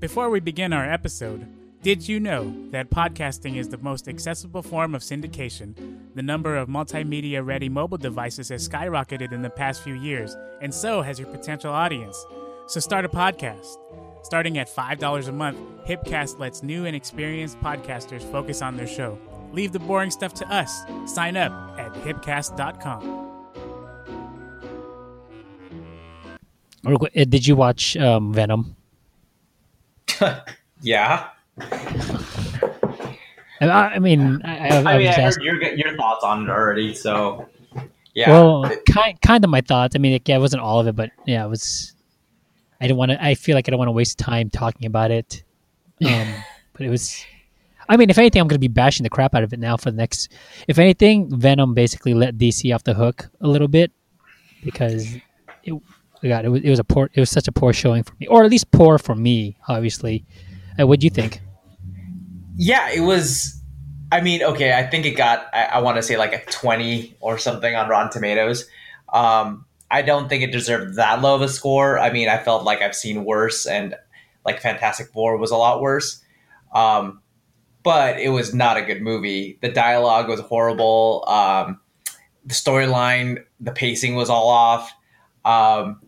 Before we begin our episode, did you know that podcasting is the most accessible form of syndication? The number of multimedia ready mobile devices has skyrocketed in the past few years, and so has your potential audience. So start a podcast. Starting at $5 a month, Hipcast lets new and experienced podcasters focus on their show. Leave the boring stuff to us. Sign up at hipcast.com. Uh, Did you watch um, Venom? yeah. I, I mean, I, I, I, mean, I heard your your thoughts on it already, so yeah. Well, kind kind of my thoughts. I mean, like, yeah, it wasn't all of it, but yeah, it was. I don't want to. I feel like I don't want to waste time talking about it. Um, but it was. I mean, if anything, I'm going to be bashing the crap out of it now for the next. If anything, Venom basically let DC off the hook a little bit because it. God, it was it was a poor. It was such a poor showing for me, or at least poor for me. Obviously, uh, what do you think? yeah, it was. I mean, okay, I think it got. I, I want to say like a twenty or something on Rotten Tomatoes. Um, I don't think it deserved that low of a score. I mean, I felt like I've seen worse, and like Fantastic Four was a lot worse. Um, but it was not a good movie. The dialogue was horrible. Um, the storyline, the pacing was all off. Um,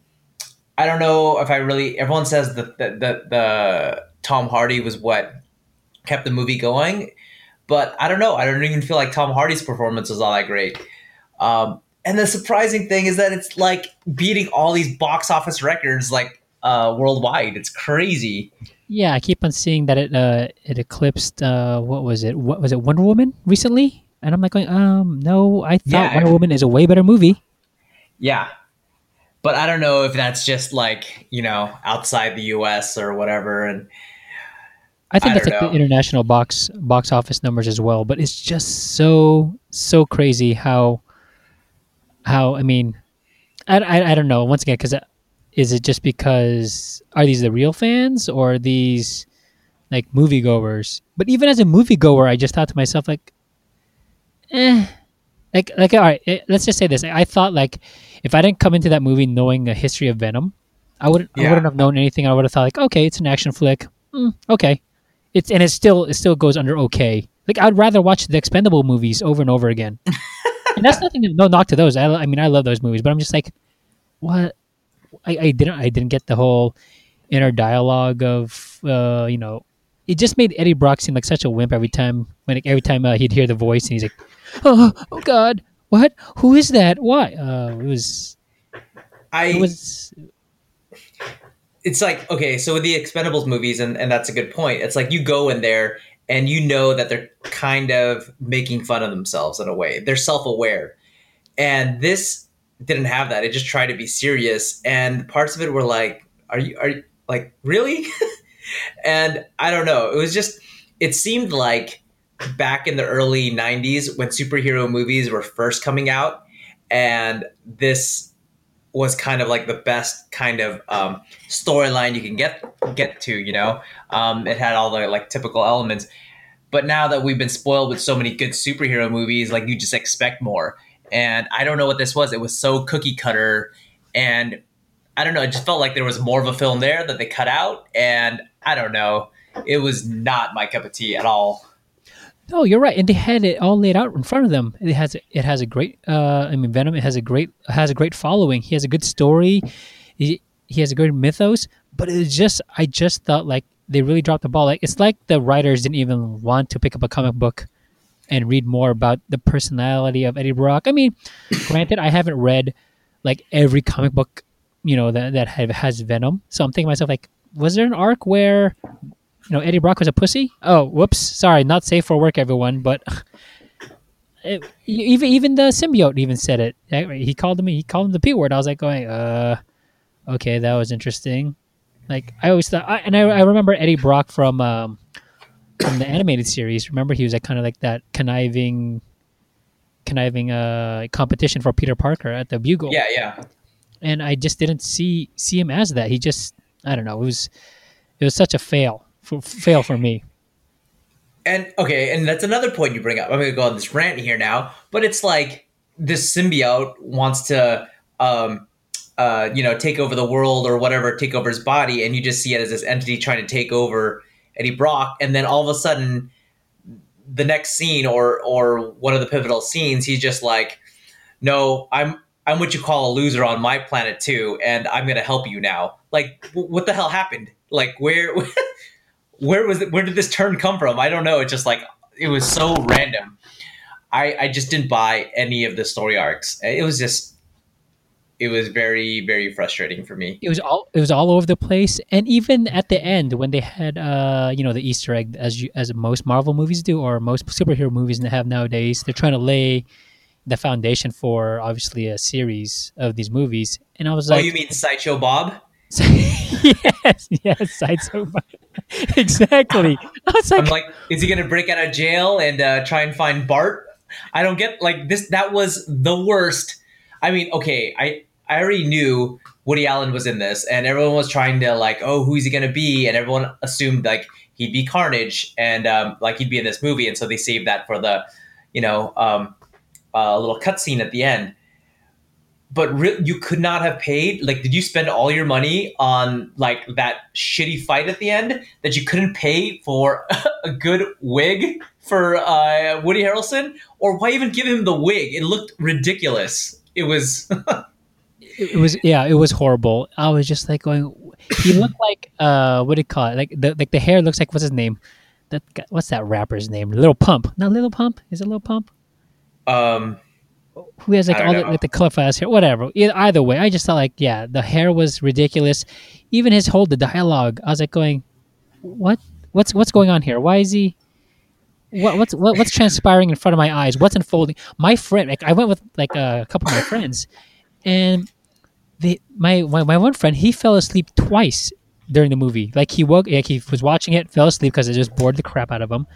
I don't know if I really. Everyone says that the, the, the Tom Hardy was what kept the movie going, but I don't know. I don't even feel like Tom Hardy's performance was all that great. Um, and the surprising thing is that it's like beating all these box office records like uh, worldwide. It's crazy. Yeah, I keep on seeing that it uh, it eclipsed uh, what was it? What was it? Wonder Woman recently? And I'm like going, um, no, I thought Yeah. Wonder Woman is a way better movie. Yeah. But I don't know if that's just like, you know, outside the US or whatever. And I think I that's like the international box box office numbers as well. But it's just so so crazy how how I mean, I, I, I don't know. Once again, because is it just because are these the real fans or are these like moviegoers? But even as a moviegoer, I just thought to myself like, eh, like like all right. eh, let's just say this. I thought like if I didn't come into that movie knowing a history of Venom, I wouldn't I wouldn't have known anything. I would have thought like, okay, it's an action flick. Mm, okay, it's and it still it still goes under okay. Like I'd rather watch the Expendable movies over and over again. and that's nothing. No knock to those. I, I mean, I love those movies, but I'm just like, what? I, I didn't. I didn't get the whole inner dialogue of uh, you know. It just made Eddie Brock seem like such a wimp every time. When every time uh, he'd hear the voice and he's like, "Oh, oh God, what? Who is that? Why?" Uh, it was. I It was. it's like okay so with the expendables movies and, and that's a good point it's like you go in there and you know that they're kind of making fun of themselves in a way they're self-aware and this didn't have that it just tried to be serious and parts of it were like are you are you like really and i don't know it was just it seemed like back in the early 90s when superhero movies were first coming out and this was kind of like the best kind of um, storyline you can get get to. You know, um, it had all the like typical elements. But now that we've been spoiled with so many good superhero movies, like you just expect more. And I don't know what this was. It was so cookie cutter, and I don't know. It just felt like there was more of a film there that they cut out, and I don't know. It was not my cup of tea at all. Oh, you're right, and they had it all laid out in front of them. It has it has a great. Uh, I mean, Venom. It has a great has a great following. He has a good story. He, he has a great mythos. But it's just I just thought like they really dropped the ball. Like it's like the writers didn't even want to pick up a comic book and read more about the personality of Eddie Brock. I mean, granted, I haven't read like every comic book, you know, that that have, has Venom. So I'm thinking myself like, was there an arc where you know, Eddie Brock was a pussy. Oh, whoops! Sorry, not safe for work, everyone. But it, even even the symbiote even said it. He called him he called him the p word. I was like going, uh, okay, that was interesting. Like I always thought, I, and I, I remember Eddie Brock from um, from the animated series. Remember, he was like kind of like that conniving, conniving uh competition for Peter Parker at the Bugle Yeah, yeah. And I just didn't see see him as that. He just I don't know. It was it was such a fail for, fail for me. And okay, and that's another point you bring up. I'm going to go on this rant here now, but it's like this symbiote wants to um, uh, you know, take over the world or whatever, take over his body, and you just see it as this entity trying to take over Eddie Brock, and then all of a sudden, the next scene or or one of the pivotal scenes, he's just like, "No, I'm I'm what you call a loser on my planet too, and I'm gonna help you now." Like, what the hell happened? Like, where where was it? Where did this turn come from? I don't know. It's just like it was so random. I I just didn't buy any of the story arcs. It was just it was very very frustrating for me. it was all it was all over the place and even at the end when they had uh you know the easter egg as you as most marvel movies do or most superhero movies have nowadays they're trying to lay the foundation for obviously a series of these movies and i was like, oh, you mean Sideshow Bob? yes yes side so exactly i was I'm like, like, is he gonna break out of jail and uh, try and find Bart? I don't get like this. That was the worst. I mean, okay, I I already knew Woody Allen was in this, and everyone was trying to like, oh, who's he gonna be? And everyone assumed like he'd be Carnage, and um, like he'd be in this movie, and so they saved that for the, you know, um, uh, little cutscene at the end. But re- you could not have paid. Like, did you spend all your money on like that shitty fight at the end that you couldn't pay for a good wig for uh, Woody Harrelson? Or why even give him the wig? It looked ridiculous. It was. it was yeah it was horrible i was just like going he looked like uh what do you call it like the like the hair looks like what's his name that guy, what's that rapper's name Lil Pump not Lil Pump is it Lil Pump um, who has like all the, like the cliff ass hair? Whatever. Either way i just thought like yeah the hair was ridiculous. Even his whole the dialogue i was like going what? What's what's going on here? Why is he what, what's what, what's transpiring in front of my eyes? What's unfolding? My friend like i went with like a couple of my friends and they my, my my one friend he fell asleep twice during the movie. Like he woke, like he was watching it, fell asleep because it just bored the crap out of him.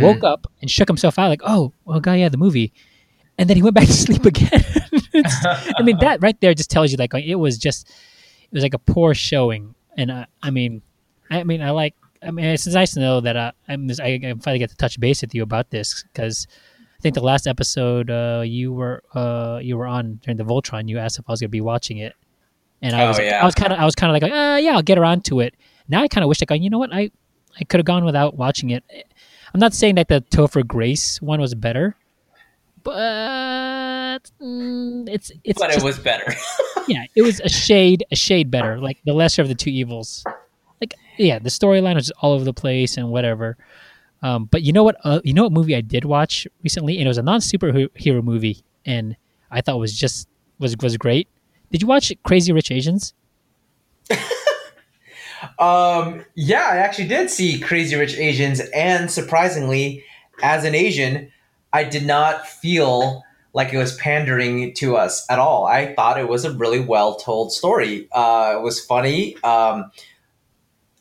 Woke up and shook himself out, like, "Oh, well, God, yeah, the movie," and then he went back to sleep again. I mean, that right there just tells you like it was just it was like a poor showing. And I, I mean, I mean, I like. I mean, it's nice to know that I, I'm. Just, I, I finally get to touch base with you about this because I think the last episode uh, you were uh, you were on during the Voltron. You asked if I was going to be watching it, and I Oh, was yeah. I was kind of I was kind of like, uh, yeah, I'll get around to it. Now I kind of wish like, you know what, I I could have gone without watching it. I'm not saying that the Topher Grace one was better, but mm, it's it's but just, it was better. yeah, it was a shade a shade better, like the lesser of the two evils. Like yeah, the storyline was just all over the place and whatever. Um, but you know what? Uh, you know what movie I did watch recently, and it was a non superhero movie, and I thought was just was was great. Did you watch Crazy Rich Asians? Um, yeah, I actually did see Crazy Rich Asians, and surprisingly, as an Asian, I did not feel like it was pandering to us at all. I thought it was a really well told story. Uh, it was funny. Um,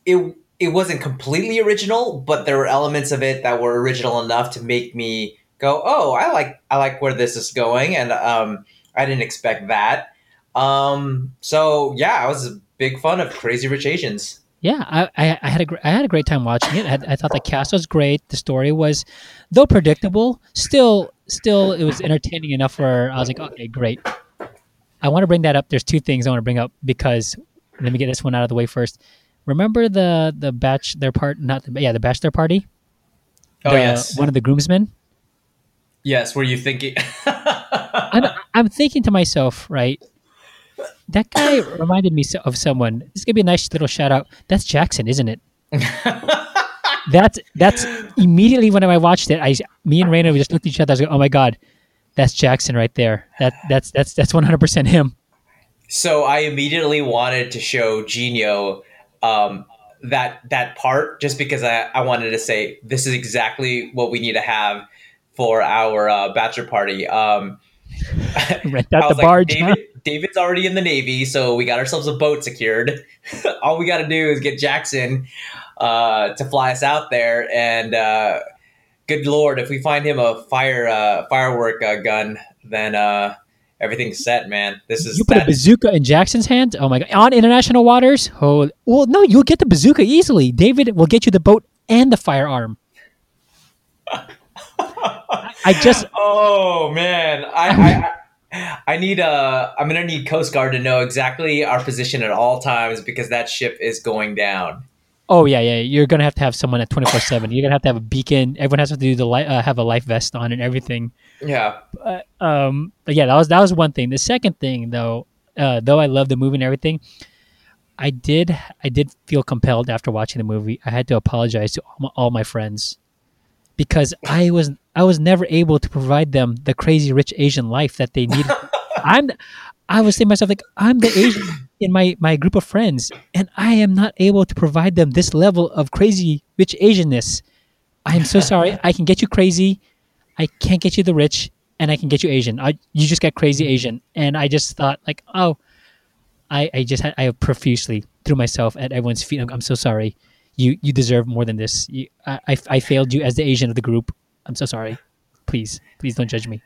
it it wasn't completely original, but there were elements of it that were original enough to make me go, "Oh, I like I like where this is going," and um, I didn't expect that. Um, so yeah, I was big fan of Crazy Rich Asians. Yeah, I, I, I had a gr- I had a great time watching it. I, had- I thought the cast was great. The story was, though predictable, still still it was entertaining enough where I was like, okay, great. I want to bring that up. There's two things I want to bring up because let me get this one out of the way first. Remember the the batch their part not the yeah the bachelor party. Oh The- yes, one of the groomsmen. yes. Were you thinking? I'm I'm thinking to myself, right? That guy reminded me of someone. This is gonna be a nice little shout out. That's Jackson, isn't it? that's that's immediately when I watched it. I me and Raina we just looked at each other. I was like, oh my god, that's Jackson right there. That that's that's that's one hundred percent him. So I immediately wanted to show Genio um, that that part just because I, I wanted to say this is exactly what we need to have for our uh, bachelor party. Um, Rent out the barge. David, huh? David's already in the Navy, so we got ourselves a boat secured. All we got to do is get Jackson uh, to fly us out there, and uh, good lord, if we find him a fire uh, firework uh, gun, then uh, everything's set, man. This is You put a bazooka in Jackson's hand? Oh my god! On international waters? Oh well, no, you'll get the bazooka easily. David will get you the boat and the firearm. I- just Oh man, I, I, I need uh I'm gonna need Coast Guard to know exactly our position at all times because that ship is going down. Oh yeah, yeah. You're gonna have to have someone at twenty four seven. You're gonna have to have a beacon. Everyone has to do the li- uh, have a life vest on and everything. Yeah. But, um, but yeah, that was that was one thing. The second thing, though, uh, though I love the movie and everything, I did I did feel compelled after watching the movie. I had to apologize to all my, all my friends because I was I was never able to provide them the crazy rich Asian life that they needed. I'm I was saying myself like I'm the Asian in my my group of friends, and I am not able to provide them this level of crazy rich Asianness. I am so sorry. I can get you crazy. I can't get you the rich, and I can get you Asian. I, you just get crazy Asian, and I just thought like, oh, I, I just had I profusely threw myself at everyone's feet. I'm, I'm so sorry. You you deserve more than this. You, I, I I failed you as the Asian of the group. I'm so sorry. Please please don't judge me.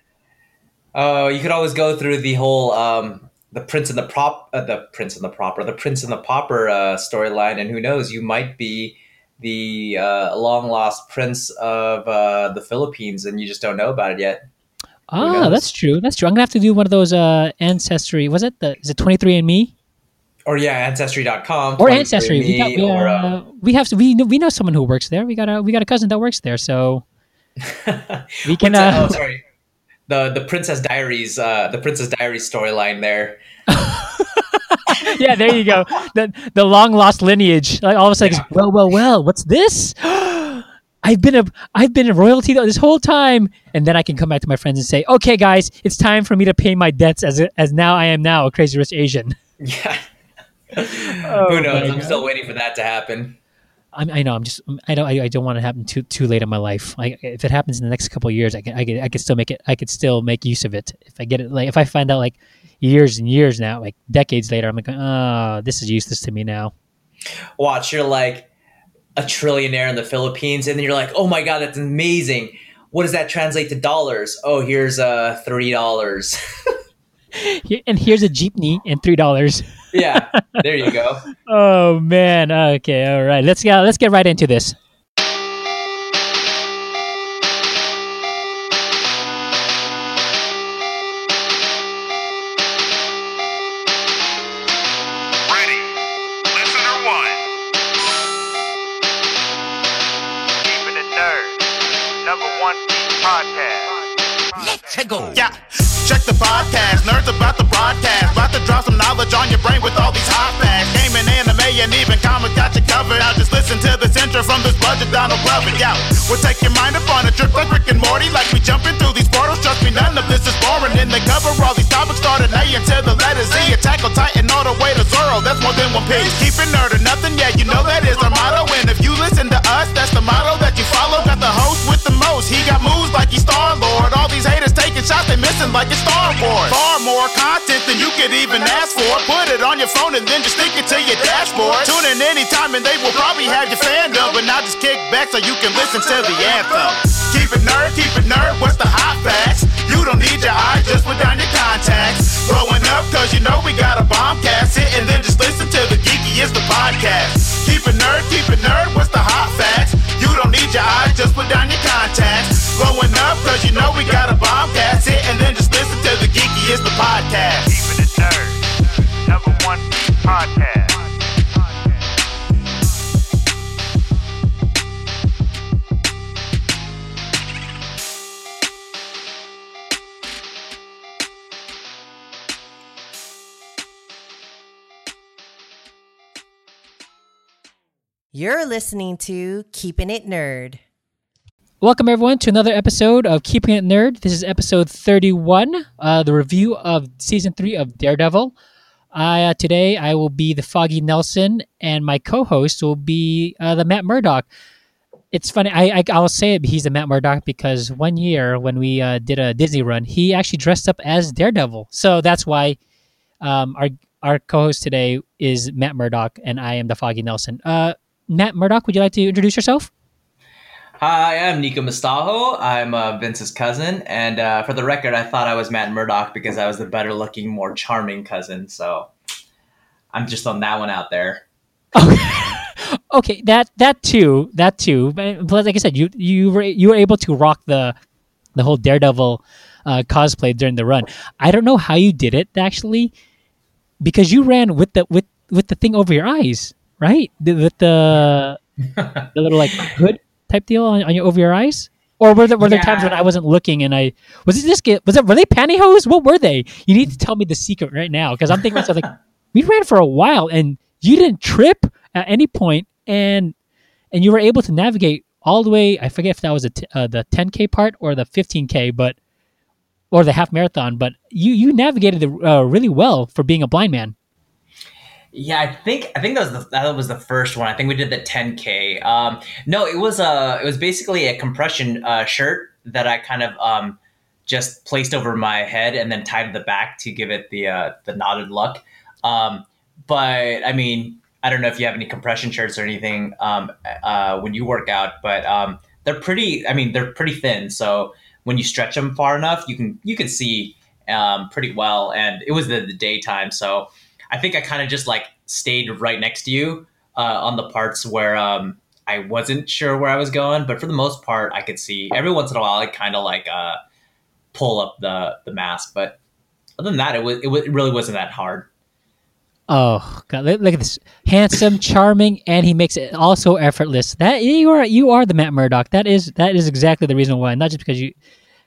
Oh, you could always go through the whole um the prince and the prop uh, the prince and the proper the prince and the pauper uh, storyline and who knows you might be the uh, long lost prince of uh, the Philippines and you just don't know about it yet. Ah, that's true. That's true. I'm gonna have to do one of those uh ancestry. Was it the is it 23 and Me Or yeah, ancestry.com or ancestry? We got we, or, uh, um, we have we know, we know someone who works there. We got a we got a cousin that works there, so we can. Uh, oh, sorry. The the Princess Diaries uh the Princess Diaries storyline there. yeah, there you go. The the long lost lineage. Like all of a sudden, it's, well, well, well. What's this? I've been a I've been a royalty this whole time, and then I can come back to my friends and say, "Okay, guys, it's time for me to pay my debts as a, as now I am now a crazy rich Asian." Yeah. Oh Who knows? I'm God. still waiting for that to happen. I'm, I know. I'm just. I don't. I, I don't want it to happen too too late in my life. Like if it happens in the next couple of years, I can. I can. I can still make it. I could still make use of it. If I get it, like if I find out like years and years now, like decades later, I'm like, oh, this is useless to me now. Watch, you're like a trillionaire in the Philippines, and then you're like, oh my god, that's amazing. What does that translate to dollars? Oh, here's uh three dollars. And here's a jeepney and three dollars. Yeah, there you go. Oh man. Okay. All right. Let's get let's get right into this. Intro from this budget Donald Glover. We'll take your mind up on a trip like Rick and Morty. Like we jumping through these portals. Trust me, none of this is boring. In the cover all these topics starting A until the letter Z. Attack on Titan all the way to Zoro. That's more than one piece. Keep it nerd or nothing. Yeah, you know that is our motto. And if you listen to us, that's the motto that you follow. Got the host with the most. He got moves like he's Star Lord. All these haters taking shots, they missing like it's Star Wars. Far more content than you could even ask for. Put it on your phone and then just stick it to your dashboard. Tune in anytime and they will probably have your fandom. But now just kick back so you can listen to the anthem. Keep it nerd, keep it nerd. What's the hot facts? You don't need your eyes, just put down your contacts. Growing up, cause you know we got a bombcast. Sit and then just listen to the geeky is the podcast. Keep it nerd, keep it nerd. What's the hot facts? You don't need your eyes, just put down your contacts. Growing up, cause you know we got a bombcast. Sit and then just listen to the geeky is the podcast. Keeping it nerd. Number one podcast. You're listening to Keeping It Nerd. Welcome everyone to another episode of Keeping It Nerd. This is episode 31, uh, the review of season three of Daredevil. Uh, today I will be the Foggy Nelson, and my co-host will be uh, the Matt Murdock. It's funny. I, I I'll say it. He's the Matt Murdock because one year when we uh, did a Disney run, he actually dressed up as Daredevil. So that's why um, our our co-host today is Matt Murdock, and I am the Foggy Nelson. Matt Murdock, would you like to introduce yourself? Hi, I'm Nico Mustajo. I'm uh, Vince's cousin, and uh, for the record, I thought I was Matt Murdock because I was the better looking, more charming cousin. So I'm just on that one out there. okay, okay, that that too, that too. But like I said, you you were you were able to rock the the whole Daredevil uh, cosplay during the run. I don't know how you did it actually, because you ran with the with with the thing over your eyes, right? With the the little like hood type deal on, on your over your eyes. Or were there were there times when I wasn't looking and I was it just get was it were they pantyhose? What were they? You need to tell me the secret right now because I'm thinking myself like we ran for a while and you didn't trip at any point and and you were able to navigate all the way. I forget if that was a t- uh, the 10k part or the 15k, but or the half marathon. But you you navigated it uh, really well for being a blind man. Yeah, I think I think that was the that was the first one. I think we did the 10k. Um, no, it was a it was basically a compression uh, shirt that I kind of um, just placed over my head and then tied the back to give it the uh, the knotted look. Um, but I mean, I don't know if you have any compression shirts or anything um, uh, when you work out, but um, they're pretty. I mean, they're pretty thin, so when you stretch them far enough, you can you can see um, pretty well. And it was the, the daytime, so I think I kind of just like stayed right next to you uh, on the parts where um, I wasn't sure where I was going, but for the most part, I could see. Every once in a while, I kind of like uh, pull up the the mask, but other than that, it was it, wa- it really wasn't that hard. Oh god, look, look at this handsome, charming, and he makes it also effortless. That you are you are the Matt Murdock. That is that is exactly the reason why. Not just because you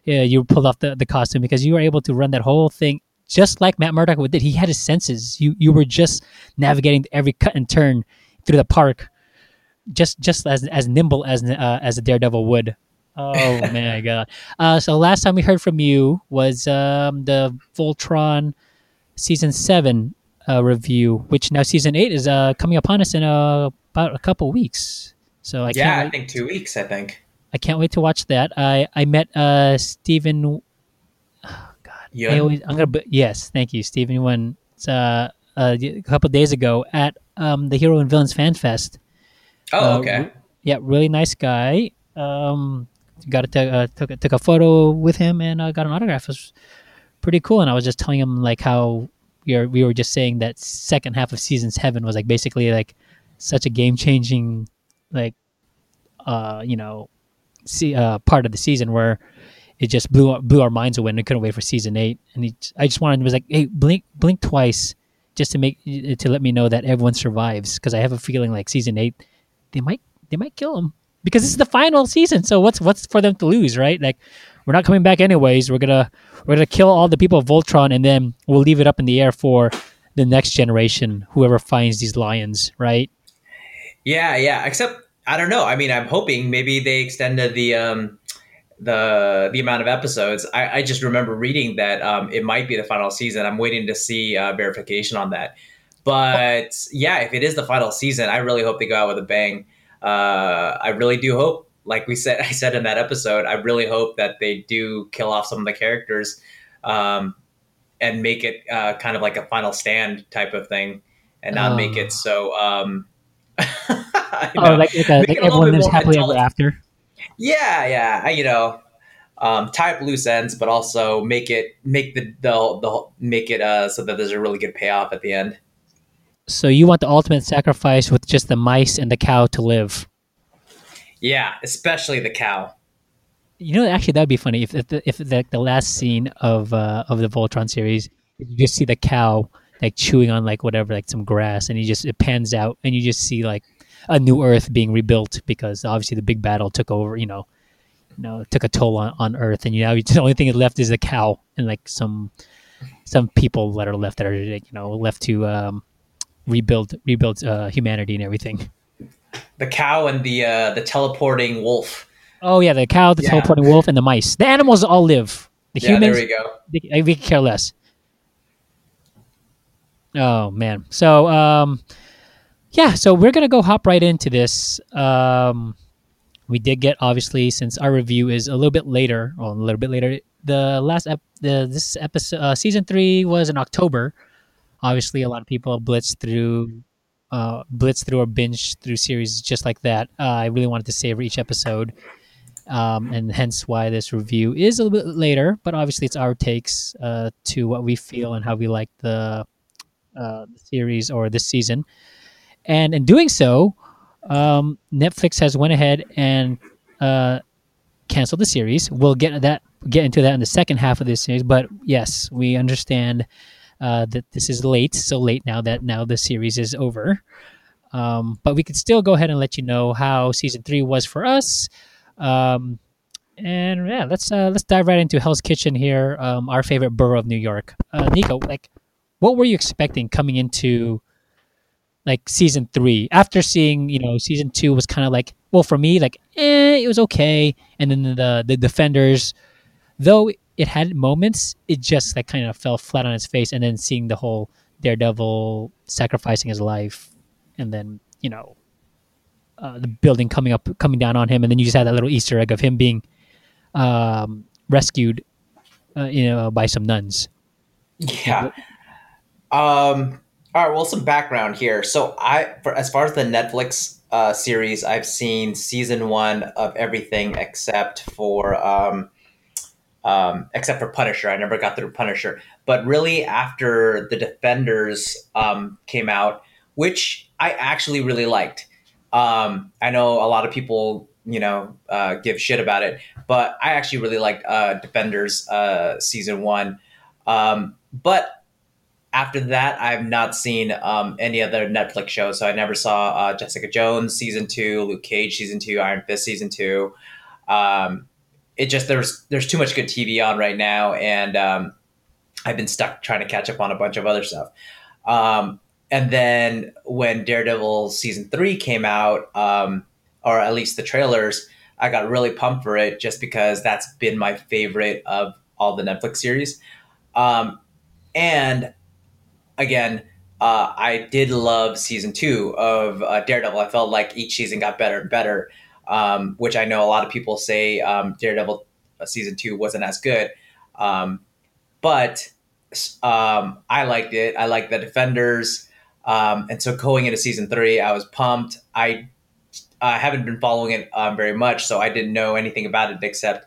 yeah, you pulled off the, the costume, because you were able to run that whole thing just like Matt Murdock did. He had his senses. You you were just navigating every cut and turn through the park, just just as as nimble as uh, as a daredevil would. Oh my god! Uh, so last time we heard from you was um, the Voltron season seven uh, review, which now season eight is uh, coming upon us in uh, about a couple weeks. So I yeah, I think two weeks. I think. I can't wait to watch that. I I met uh Steven. Oh I Yeun? always I'm gonna yes, thank you, Steven. When uh, uh, a couple days ago at um the Hero and Villains Fan Fest. Oh, Uh, okay. re- yeah, really nice guy. Um, got to ta- uh, took a- took a photo with him and uh, got an autograph. It was pretty cool. And I was just telling him like how we were we were just saying that second half of season seven was like basically like such a game changing like uh you know see uh part of the season where it just blew our- blew our minds away and I couldn't wait for season eight. And he, I just wanted to was like, hey, blink blink twice just to make to let me know that everyone survives because I have a feeling like season eight they might they might kill him because this is the final season. So what's what's for them to lose, right? Like we're not coming back anyways. We're gonna we're gonna kill all the people of Voltron and then we'll leave it up in the air for the next generation, whoever finds these lions, right? Yeah, yeah. Except I don't know. I mean, I'm hoping maybe they extended the um the the amount of episodes. I, I just remember reading that um it might be the final season. I'm waiting to see uh, verification on that. But yeah, if it is the final season, I really hope they go out with a bang. Uh, I really do hope. Like we said, I said in that episode, I really hope that they do kill off some of the characters, um, and make it uh, kind of like a final stand type of thing, and not make Oh. it so. Um, Oh, like like, a, like it a little everyone lives happily ever after. Yeah, yeah, I- you know, um, tie up loose ends, but also make it make the the, the make it uh, so that there's a really good payoff at the end. So you want the ultimate sacrifice with just the mice and the cow to live. Yeah, especially the cow. You know, actually, that'd be funny if if the, if the, the last scene of uh, of the Voltron series, you just see the cow like chewing on like whatever, like some grass, and you just it pans out, and you just see like a new Earth being rebuilt because obviously the big battle took over. You know, you know, took a toll on, on Earth, and you know the only thing left is a cow and like some some people that are left that are you know left to um, rebuild rebuild uh, humanity and everything. The cow and the uh, the teleporting wolf. Oh yeah, the cow, the Yeah. teleporting wolf, and the mice. The animals all live. The Yeah, humans, there we go. they, we could care less. Oh man. So um, yeah. So we're gonna go hop right into this. Um, we did get obviously since our review is a little bit later, or a little bit later. The last ep- the this episode uh, season three was in October. Obviously, a lot of people blitz through, uh, blitzed through or binge through series just like that. Uh, I really wanted to savor each episode um, and hence why this review is a little bit later. But obviously, it's our takes uh, to what we feel and how we like the, uh, the series or this season. And in doing so, um, Netflix has went ahead and uh, canceled the series. We'll get that get into that in the second half of this series. But yes, we understand uh, that this is late, so late now that now the series is over. Um, but we could still go ahead and let you know how season three was for us. Um, and yeah, let's uh, let's dive right into Hell's Kitchen here, um, our favorite borough of New York. Uh, Nico, like, what were you expecting coming into like season three after seeing you know season two was kind of like well for me like eh, it was okay, and then the the defenders, though it had moments, it just like kind of fell flat on its face, and then seeing the whole Daredevil sacrificing his life, and then you know uh, the building coming up, coming down on him, and then you just had that little Easter egg of him being um, rescued, uh, you know, by some nuns. Yeah. Um. All right. Well, some background here. So, I, for as far as the Netflix uh, series, I've seen season one of everything except for um, um, except for Punisher. I never got through Punisher. But really, after the Defenders um, came out, which I actually really liked. Um, I know a lot of people, you know, uh, give shit about it, but I actually really liked uh, Defenders uh, season one. Um, but after that, I've not seen um, any other Netflix shows. So I never saw uh, Jessica Jones season two, Luke Cage season two, Iron Fist season two. Um, it just there's there's too much good TV on right now, and um, I've been stuck trying to catch up on a bunch of other stuff. Um, and then when Daredevil season three came out, um, or at least the trailers, I got really pumped for it just because that's been my favorite of all the Netflix series. Um, and again, uh, I did love season two of uh, Daredevil. I felt like each season got better and better, um, which I know a lot of people say um, Daredevil uh, season two wasn't as good. Um, but um, I liked it. I liked the Defenders. Um, and so going into season three, I was pumped. I I haven't been following it um, very much, so I didn't know anything about it except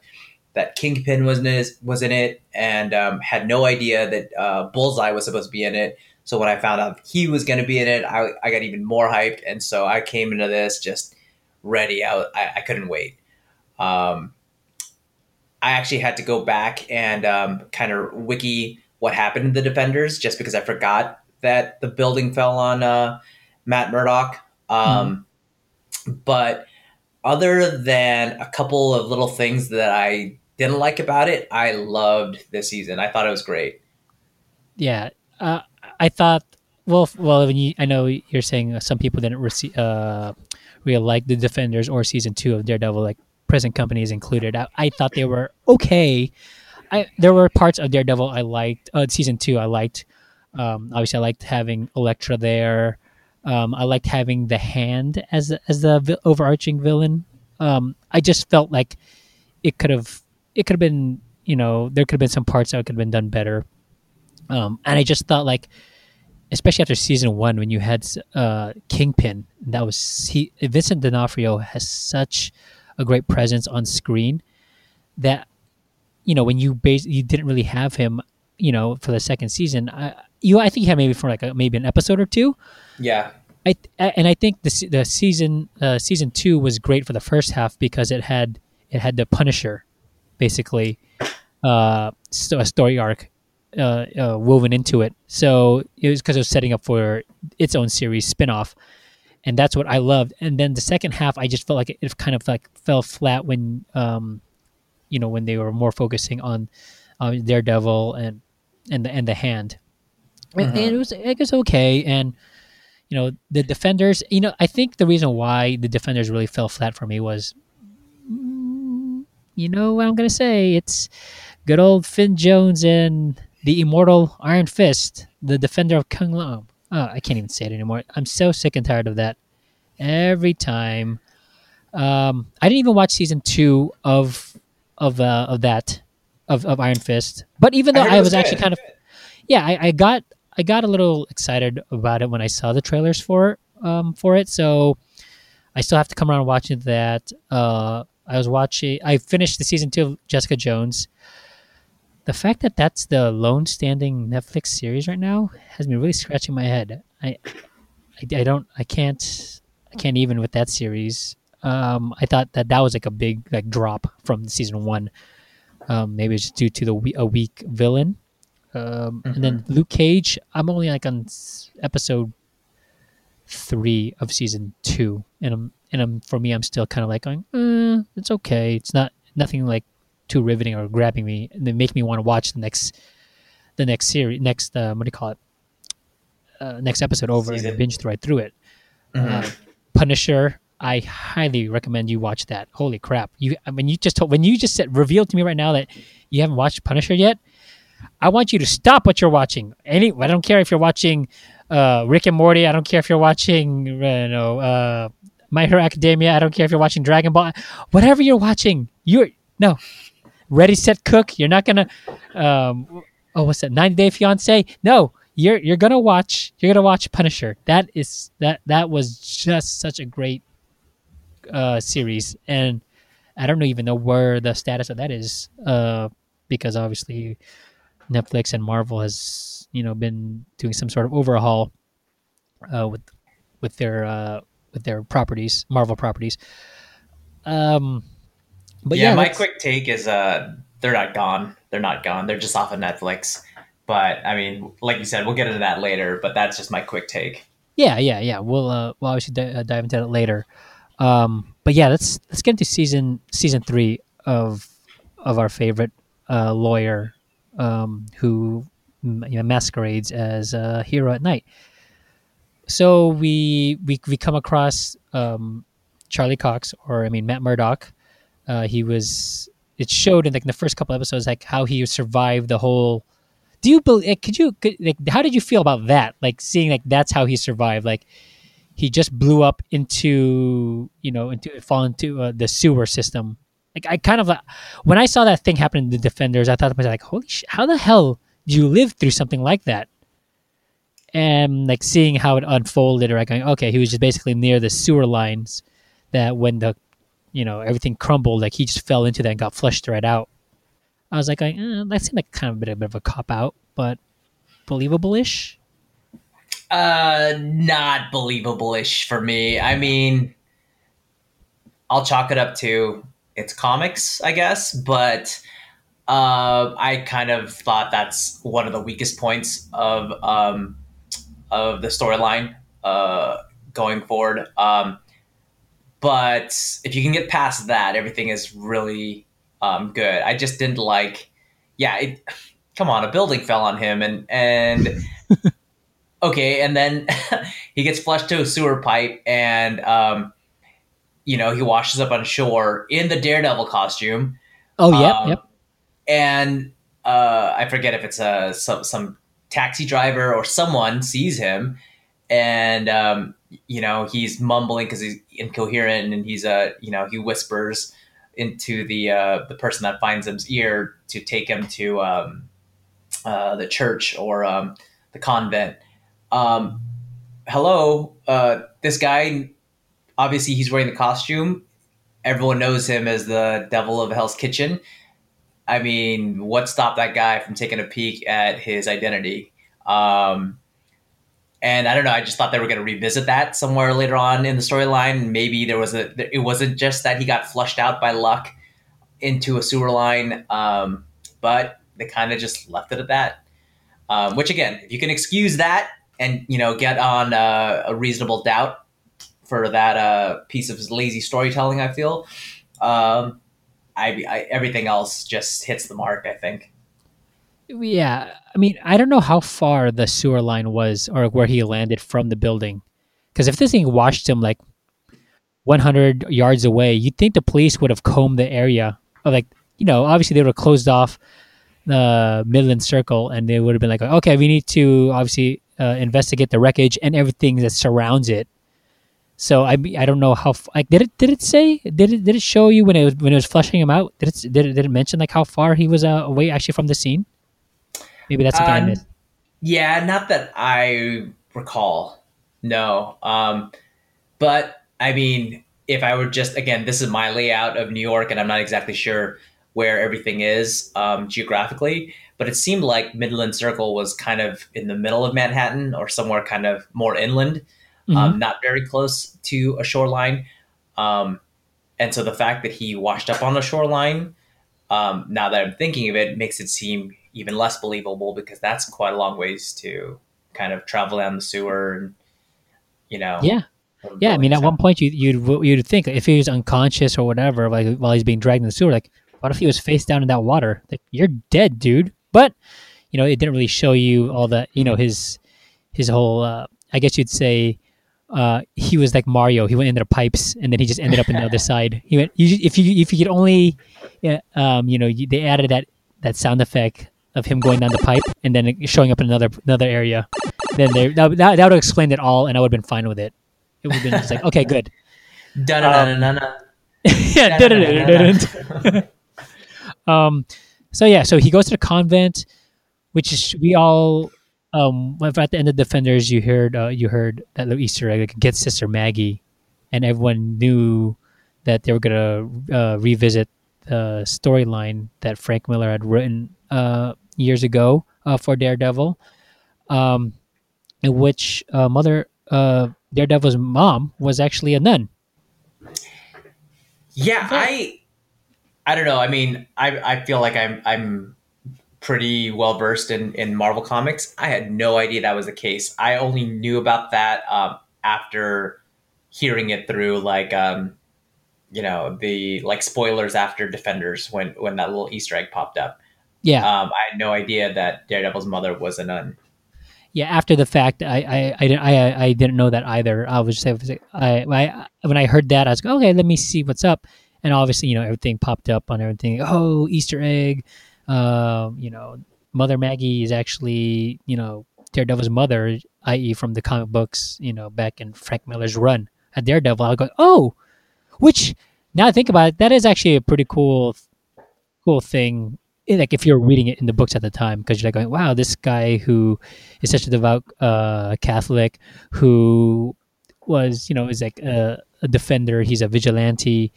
that Kingpin was in it, was in it, and um, had no idea that uh, Bullseye was supposed to be in it. So when I found out he was going to be in it, I, I got even more hyped, and so I came into this just ready. I, I, I couldn't wait. Um, I actually had to go back and um, kind of wiki what happened to the Defenders just because I forgot that the building fell on uh, Matt Murdock. Um, mm-hmm. But other than a couple of little things that I didn't like about it, I loved this season. I thought it was great. Yeah, uh, I thought. Well, well, you, I know you're saying some people didn't uh, really like the Defenders or season two of Daredevil, like present companies included. I, I thought they were okay. I there were parts of Daredevil I liked. Uh, season two I liked. Um, obviously, I liked having Elektra there. Um, I liked having the Hand as as the vi- overarching villain. Um, I just felt like it could have it could have been you know there could have been some parts that could have been done better. Um, and I just thought like, especially after season one when you had uh, Kingpin, that was he Vincent D'Onofrio has such a great presence on screen that you know when you base you didn't really have him you know for the second season I, you I think you had maybe for like a, maybe an episode or two. Yeah. I and I think the the season uh, season two was great for the first half because it had it had the Punisher, basically, uh, a story arc uh, uh, woven into it. So it was because it was setting up for its own series spinoff, and that's what I loved. And then the second half, I just felt like it, it kind of like fell flat when, um, you know, when they were more focusing on um, Daredevil and and the and the Hand and, and it was I guess okay. And you know the defenders. You know I think the reason why the defenders really fell flat for me was, you know what I'm gonna say. It's good old Finn Jones and the immortal Iron Fist, the defender of K'un-Lun. Oh, I can't even say it anymore. I'm so sick and tired of that. Every time. Um, I didn't even watch season two of of uh, of that of, of Iron Fist. But even though I, I was, actually kind of yeah, I, I got I got a little excited about it when I saw the trailers for um for it. So I still have to come around watching that. Uh, I was watching. I finished the season two of Jessica Jones. The fact that that's the lone standing Netflix series right now has me really scratching my head. I, I, I don't. I can't. I can't even with that series. Um, I thought that that was like a big like drop from season one. Um, maybe it's due to the a weak villain. Um, And then Luke Cage, I'm only like on episode three of season two, and I'm and I'm for me, I'm still kind of like going, eh, it's okay. It's not nothing like too riveting or grabbing me, and they make me want to watch the next the next series, next uh, what do you call it? Uh, next episode over Season. and binge right through it. Mm-hmm. Uh, Punisher, I highly recommend you watch that. Holy crap! You I mean, you just told when you just said revealed to me right now that you haven't watched Punisher yet. I want you to stop what you're watching. Any, I don't care if you're watching uh, Rick and Morty. I don't care if you're watching, you know, uh, My Hero Academia. I don't care if you're watching Dragon Ball. Whatever you're watching, you're no Ready Set Cook. You're not gonna. Um, oh, what's that? 90 Day Fiance. No, you're you're gonna watch. You're gonna watch Punisher. That is that that was just such a great uh, series, and I don't even know where the status of that is, uh, because obviously Netflix and Marvel has you know been doing some sort of overhaul uh, with with their uh, with their properties, Marvel properties. Um, but yeah, yeah, my quick take is uh they're not gone. They're not gone. They're just off of Netflix. But I mean, like you said, we'll get into that later. But that's just my quick take. Yeah, yeah, yeah. We'll uh, we'll obviously di- uh, dive into that later. Um, but yeah, let's let's get into season season three of of our favorite uh, lawyer um, who you know, masquerades as a hero at night. So we we we come across um, Charlie Cox, or I mean Matt Murdock. Uh, he was. It showed in like the first couple episodes like how he survived the whole do you believe could you could, like how did you feel about that like seeing like that's how he survived like he just blew up into you know into fall into uh, the sewer system like i kind of like when i saw that thing happen in the defenders i thought to myself like holy shit how the hell do you live through something like that and like seeing how it unfolded or like going, okay he was just basically near the sewer lines that when the you know everything crumbled like he just fell into that and got flushed right out I was like, eh, that seemed like kind of a bit, a bit of a cop out, but believable-ish. Uh, not believable-ish for me. I mean, I'll chalk it up to it's comics, I guess, but uh, I kind of thought that's one of the weakest points of um, of the storyline uh, going forward. Um, but if you can get past that, everything is really um, good. I just didn't like, yeah, it, come on, a building fell on him, and and okay, and then he gets flushed to a sewer pipe, and um, you know he washes up on shore in the Daredevil costume. Oh, yeah, Um, yep. And uh, I forget if it's a some, some taxi driver or someone sees him, and um, you know he's mumbling because he's incoherent, and he's uh, you know he whispers into the uh, the person that finds him's ear to take him to um, uh, the church or um, the convent. Um, hello, uh, this guy. Obviously, he's wearing the costume. Everyone knows him as the Devil of Hell's Kitchen. I mean, what stopped that guy from taking a peek at his identity? Um, and I don't know. I just thought they were going to revisit that somewhere later on in the storyline. Maybe there was a. It wasn't just that he got flushed out by luck into a sewer line, um, but they kind of just left it at that. Um, which again, if you can excuse that and you know get on uh, a reasonable doubt for that uh, piece of lazy storytelling, I feel um, I, I everything else just hits the mark. I think. Yeah, I mean, I don't know how far the sewer line was or where he landed from the building. Because if this thing washed him like 100 yards away, you'd think the police would have combed the area. Or like, you know, obviously they would have closed off the Midland Circle and they would have been like, okay, we need to obviously uh, investigate the wreckage and everything that surrounds it. So I I don't know how like did it did it say did it did it show you when it was when it was flushing him out did it did it, did it mention like how far he was uh, away actually from the scene? Maybe that's something I Uh, missed. Yeah, not that I recall. No. Um, but I mean, if I were just again, this is my layout of New York, and I'm not exactly sure where everything is um, geographically, but it seemed like Midland Circle was kind of in the middle of Manhattan or somewhere kind of more inland, um, not very close to a shoreline. Um, and so the fact that he washed up on the shoreline um, now that I'm thinking of it, makes it seem even less believable because that's quite a long ways to kind of travel down the sewer and you know Yeah. Yeah, I mean, at one point you you'd you'd think if he was unconscious or whatever, like while he's being dragged in the sewer, like what if he was face down in that water? Like you're dead, dude. But you know, it didn't really show you all that. You know, his his whole. Uh, I guess you'd say uh, he was like Mario. He went into the pipes and then he just ended up on the other side. He went. You, if you if you could only, um, you know, they added that that sound effect of him going down the pipe and then showing up in another another area. Then there that, that, that would have explained it all, and I would have been fine with it. It would have been just like, okay, good. Da-na-na-na-na. yeah. um. So yeah. So he goes to the convent, which is we all. Um. At the end of Defenders, you heard. Uh, you heard that little Easter egg. Like, get Sister Maggie, and everyone knew that they were gonna uh, revisit the storyline that Frank Miller had written uh, years ago uh, for Daredevil, um, in which uh, Mother uh, Daredevil's mom was actually a nun. Yeah, I I don't know. I mean, I I feel like I'm I'm pretty well versed in in Marvel comics. I had no idea that was the case. I only knew about that um, after hearing it through like um you know the like spoilers after Defenders when when that little Easter egg popped up. Yeah, Um, I had no idea that Daredevil's mother was a nun. yeah. After the fact, I I, I didn't I, I didn't know that either. I was just I, I when I heard that I was like, okay, let me see what's up. And obviously, you know, everything popped up on everything. Oh, Easter egg. Um, you know, Mother Maggie is actually you know Daredevil's mother, i.e., from the comic books. You know, back in Frank Miller's run at Daredevil. I go, oh, which now I think about it, that is actually a pretty cool, cool thing. eh, Like if you're reading it in the books at the time, because you're like going, wow, this guy who is such a devout uh, Catholic, who was, you know, is like a, a defender. He's a vigilante,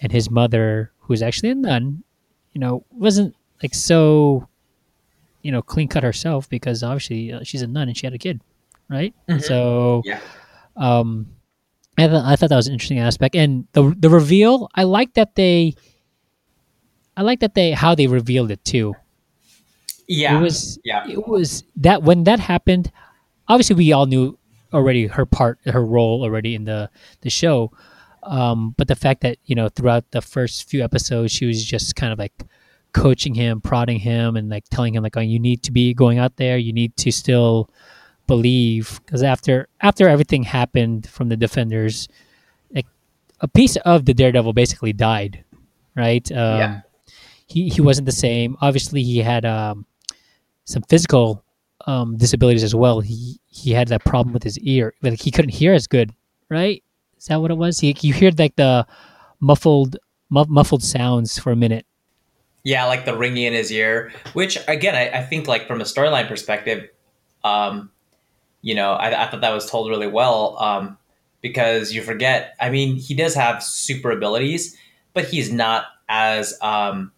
and his mother, who is actually a nun, you know, wasn't like so, you know, clean cut herself because obviously uh, she's a nun and she had a kid, right? So, Yeah. um, I thought I thought that was an interesting aspect, and the the reveal. I like that they. I like that they how they revealed it too. Yeah, It was yeah. it was that when that happened. Obviously, we all knew already her part, her role already in the the show. Um, but the fact that you know throughout the first few episodes, she was just kind of like coaching him, prodding him, and like telling him like, "Oh, you need to be going out there. You need to still believe." Because after after everything happened from the defenders, like a piece of the Daredevil basically died, right? Um, Yeah. He he wasn't the same. Obviously, he had um, some physical um, disabilities as well. He he had that problem with his ear, like he couldn't hear as good, right? Is that what it was? He you heard like the muffled mu- muffled sounds for a minute. Yeah, like the ringing in his ear, which again, I, I think like from a storyline perspective, um, you know, I, I thought that was told really well um, because you forget. I mean, he does have super abilities, but he's not as um,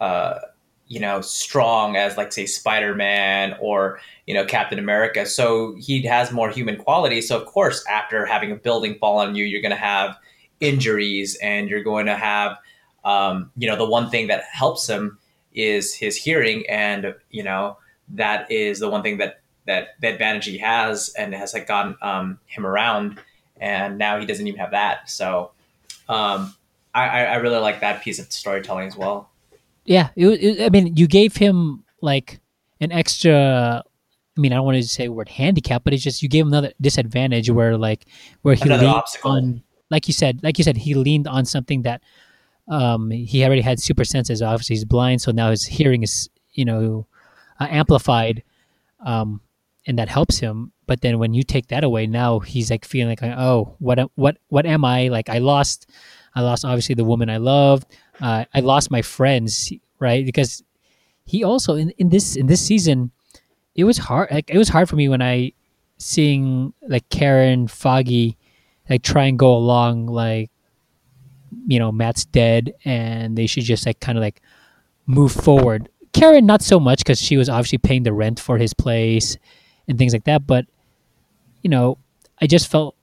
uh, you know strong as like say Spider Man or you know Captain America. So he has more human qualities. So of course, after having a building fall on you, you're going to have injuries and you're going to have um, you know the one thing that helps him is his hearing and you know that is the one thing that that the advantage he has and has like gotten um, him around and now he doesn't even have that so um, I, I really like that piece of storytelling as well Yeah, it, it, I mean, you gave him like an extra. I mean, I don't want to say the word handicap, but it's just you gave him another disadvantage where like where he Another leaned obstacle. on, like you said, like you said, he leaned on something that um, he already had super senses. Obviously, he's blind, so now his hearing is you know uh, amplified, um, and that helps him. But then when you take that away, now he's like feeling like, oh, what, what, what am I? Like I lost, I lost obviously the woman I loved. Uh, I lost my friends, right? Because he also in, in this in this season, it was hard. Like it was hard for me when I seeing like Karen Foggy, like try and go along like, you know, Matt's dead and they should just like kind of like move forward. Karen not so much because she was obviously paying the rent for his place and things like that. But you know, I just felt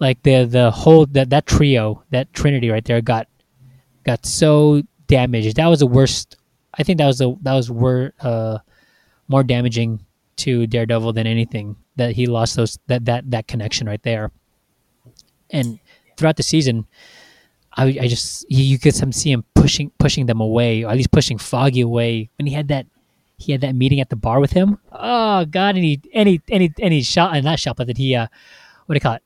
like the the whole that that trio that Trinity right there got got so damaged. That was the worst. I think that was the that was wor- uh, more damaging to Daredevil than anything that he lost those that that that connection right there. And throughout the season, I, I just you, you could some see him pushing pushing them away, or at least pushing Foggy away when he had that he had that meeting at the bar with him. Oh God! And he and he and he, and he shot and not shot, but that he uh, what do you call it?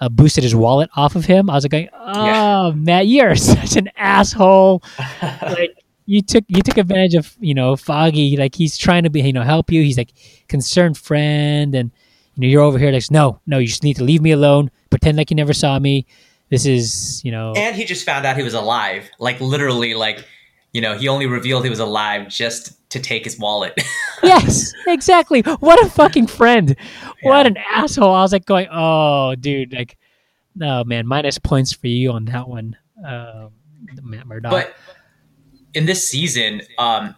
Uh, boosted his wallet off of him. I was like, going, oh Yeah. Matt, you're such an asshole. like you took you took advantage of you know Foggy. Like he's trying to be you know help you. He's like concerned friend, and you know you're over here like no no you just need to leave me alone. Pretend like you never saw me. This is you know And he just found out he was alive. Like literally, like you know, he only revealed he was alive just to take his wallet. yes exactly. What a fucking friend. What an asshole. I was like going oh dude like no man minus points for you on that one. Um, Matt Murdock. but in this season, um,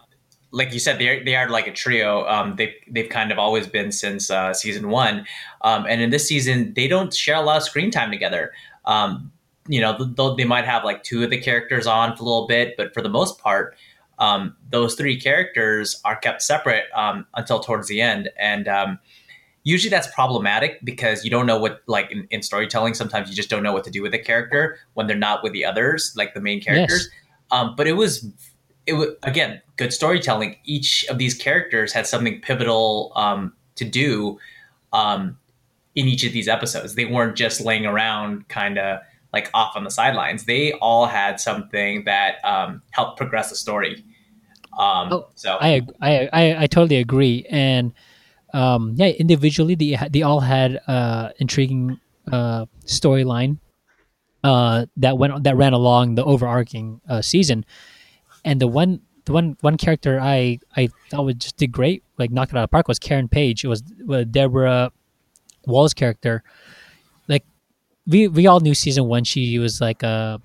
like you said, they they are like a trio. Um, they they've kind of always been since uh, season one, um, and in this season, they don't share a lot of screen time together. Um, you know, they might have like two of the characters on for a little bit, but for the most part, um, those three characters are kept separate um, until towards the end, and um, usually that's problematic because you don't know what like in, in storytelling sometimes you just don't know what to do with a character when they're not with the others like the main characters. Um, but it was it was again good storytelling. Each of these characters had something pivotal um, to do um, in each of these episodes. They weren't just laying around kind of like off on the sidelines. They all had something that um, helped progress the story. Um, Oh, so I, I I I totally agree, and um, yeah, individually they they all had uh, intriguing uh, storyline uh, that went that ran along the overarching uh, season, and the one the one one character I I thought was just did great, like knocked it out of the park was Karen Page. It was uh, Deborah Woll's character. Like we we all knew season one she was like a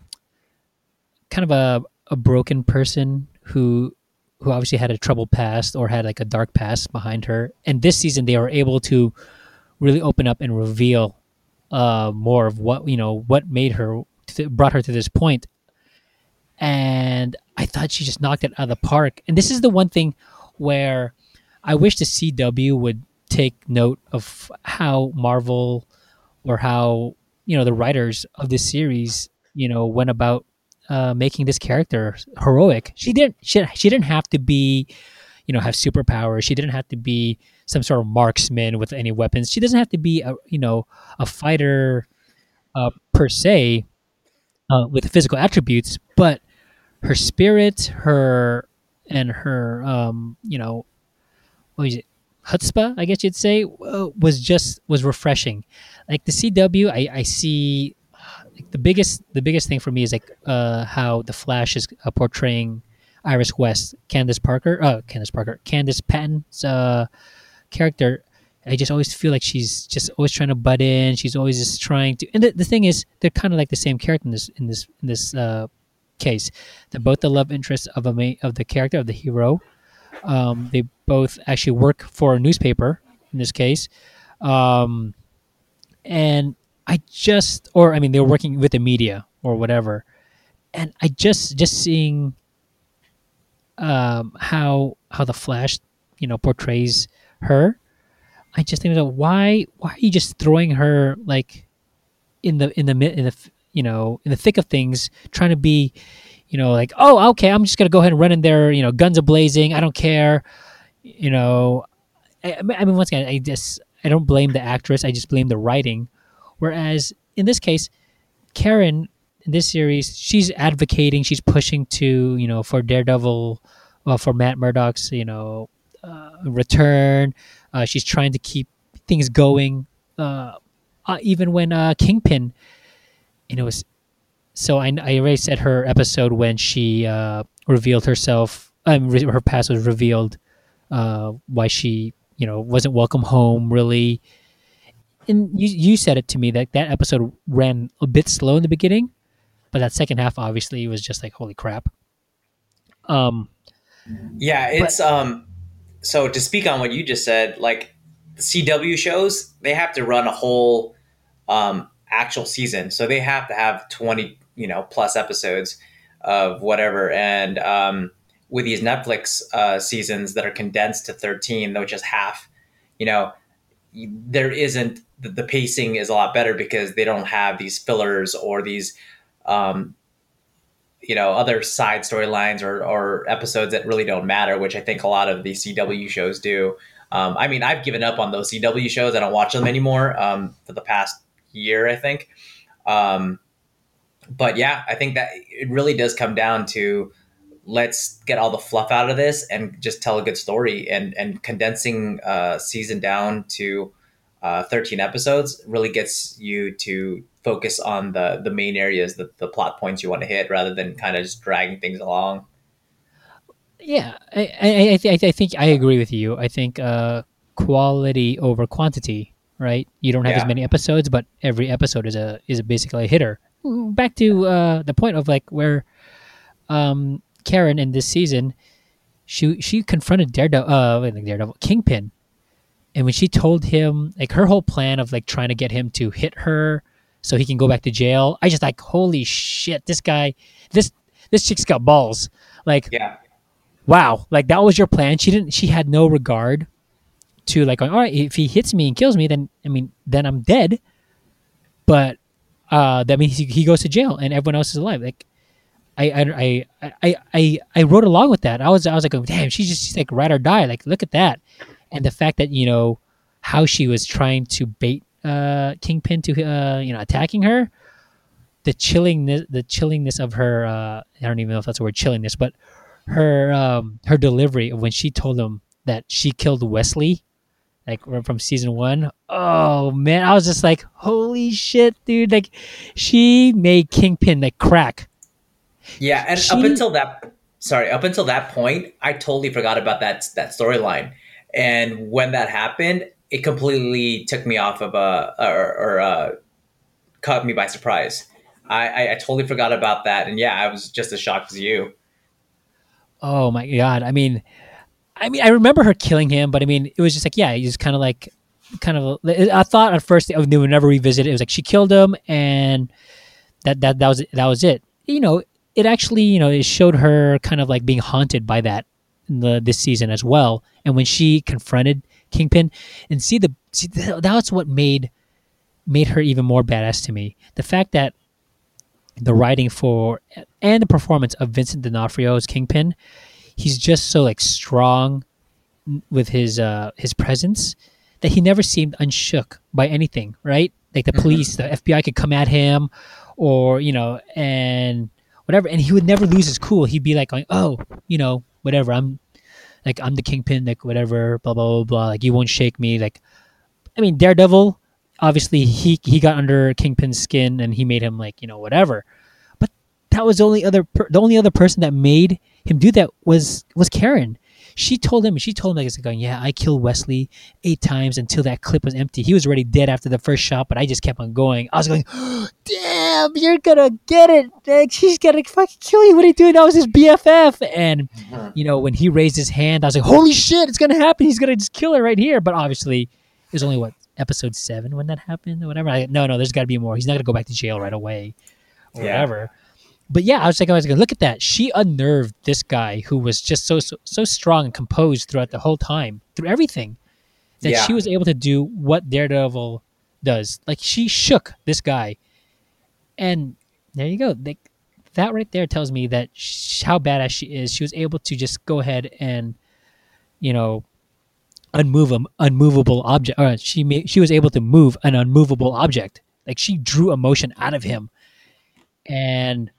kind of a a broken person who who obviously had a troubled past or had like a dark past behind her. And this season, they were able to really open up and reveal uh, more of what you know what made her to, brought her to this point. And I thought she just knocked it out of the park. And this is the one thing where I wish the CW would take note of how Marvel or how you know the writers of this series you know went about uh, making this character heroic. She didn't. She, she didn't have to be, you know, have superpowers. She didn't have to be some sort of marksman with any weapons. She doesn't have to be a you know a fighter uh, per se uh, with physical attributes, but her spirit, her and her um, you know, what is it? Chutzpah, I guess you'd say, uh, was just was refreshing. Like the CW, I, I see like the biggest the biggest thing for me is like uh, how the Flash is uh, portraying Iris West, Candace Parker, uh, Candace Parker, Candice Patton's uh, character. I just always feel like she's just always trying to butt in. She's always just trying to. And the, the thing is, they're kind of like the same character in this in this in this uh, case. They're both the love interest of a of the character of the hero. Um, they both actually work for a newspaper in this case, um, and I just, or I mean, they were working with the media or whatever, and I just just seeing um, how how the Flash, you know, portrays her. I just think, why why are you just throwing her like in the in the in the you know in the thick of things, trying to be, you know, like oh okay, I'm just gonna go ahead and run in there, you know, guns a blazing. I don't care, you know. I, I mean- once again, I just I don't blame the actress. I just blame the writing. Whereas in this case, Karen in this series, she's advocating, she's pushing to you know for Daredevil, uh, for Matt Murdock's you know uh, return. Uh, she's trying to keep things going, uh, uh, even when uh, Kingpin, you know, was. So I, I already said her episode when she revealed herself. Um, her past was revealed. Uh, why she you know wasn't welcome home really and you you said it to me that that episode ran a bit slow in the beginning, but that second half obviously was just like holy crap. Um, Yeah, it's um so to speak on what you just said, like the CW shows, they have to run a whole um actual season. So they have to have 20, you know, plus episodes. of whatever. And um, with these Netflix uh, seasons that are condensed to 13, which is half, you know, there isn't the, the pacing is a lot better because they don't have these fillers or these um, you know other side storylines or, or episodes that really don't matter which i think a lot of the cw shows do. Um, i mean i've given up on those cw shows. I don't watch them anymore um, for the past year i think. Um, but yeah i think that it really does come down to let's get all the fluff out of this and just tell a good story and and condensing uh season down to uh 13 episodes really gets you to focus on the the main areas the, the plot points you want to hit rather than kind of just dragging things along Yeah, I I, I, th- I think I agree with you. I think uh, quality over quantity, right? You don't have Yeah. as many episodes, but every episode is a is basically a hitter. Back to uh, the point of like where um, Karen in this season, she she confronted Daredevil, uh, Daredevil, Kingpin, and when she told him like her whole plan of like trying to get him to hit her so he can go back to jail, I just like holy shit, this guy, this this chick's got balls, like yeah. wow. Like that was your plan. She didn't she had no regard to like all right if he hits me and kills me then i mean then i'm dead. But uh that means he, he goes to jail and everyone else is alive. Like I, I I I I wrote along with that. I was I was like, damn, she's just she's like ride or die. Like, look at that, and the fact that you know how she was trying to bait uh Kingpin to uh you know attacking her, the chillingness the chillingness of her uh I don't even know if that's the word chillingness, but her um her delivery of when she told him that she killed Wesley, like from season one. Oh man, I was just like, holy shit, dude! Like, she made Kingpin like crack. Yeah, and up until that, sorry, up until that point, I totally forgot about that that storyline. And when that happened, it completely took me off of a or, or uh, caught me by surprise. I, I, I totally forgot about that, and yeah, I was just as shocked as you. Oh my god! I mean, I mean, I remember her killing him, but I mean, it was just like, yeah, he was kind of like, kind of. I thought at first they would never revisit it. It was like she killed him, and that that that was that was it. You know, it actually, you know, it showed her kind of like being haunted by that in the this season as well. And when she confronted Kingpin, and see the see th- that's what made made her even more badass to me. The fact that the writing for and the performance of Vincent D'Onofrio as Kingpin, he's just so like strong with his uh his presence that he never seemed unshook by anything, right? Like the police, the FBI could come at him or, you know, and whatever and he would never lose his cool. He'd be like going, "Oh, you know, whatever. I'm like I'm the Kingpin, like whatever, blah blah blah blah. Like you won't shake me." Like I mean, Daredevil obviously he he got under Kingpin's skin and he made him like, you know, whatever But that was the only other per- the only other person that made him do that was was Karen. She told him, she told him, like, I said, going, yeah, I killed Wesley eight times until that clip was empty. He was already dead after the first shot, but I just kept on going. I was going, damn, you're gonna get it. Like, she's gonna fucking kill you. What are you doing? That was his BFF. And, mm-hmm. you know, when he raised his hand, I was like, holy shit, it's gonna happen. He's gonna just kill her right here. But obviously, it was only what, episode seven when that happened or whatever. I, no, no, there's gotta be more. He's not gonna go back to jail right away or Yeah. whatever but yeah, I was like, I was like, look at that. She unnerved this guy who was just so so, so strong and composed throughout the whole time, through everything, that Yeah. she was able to do what Daredevil does. Like she shook this guy, and there you go. Like, that right there tells me that sh- how badass she is. She was able to just go ahead and, you know, unmove an unmovable object. Or she ma- she was able to move an unmovable object. Like she drew emotion out of him, and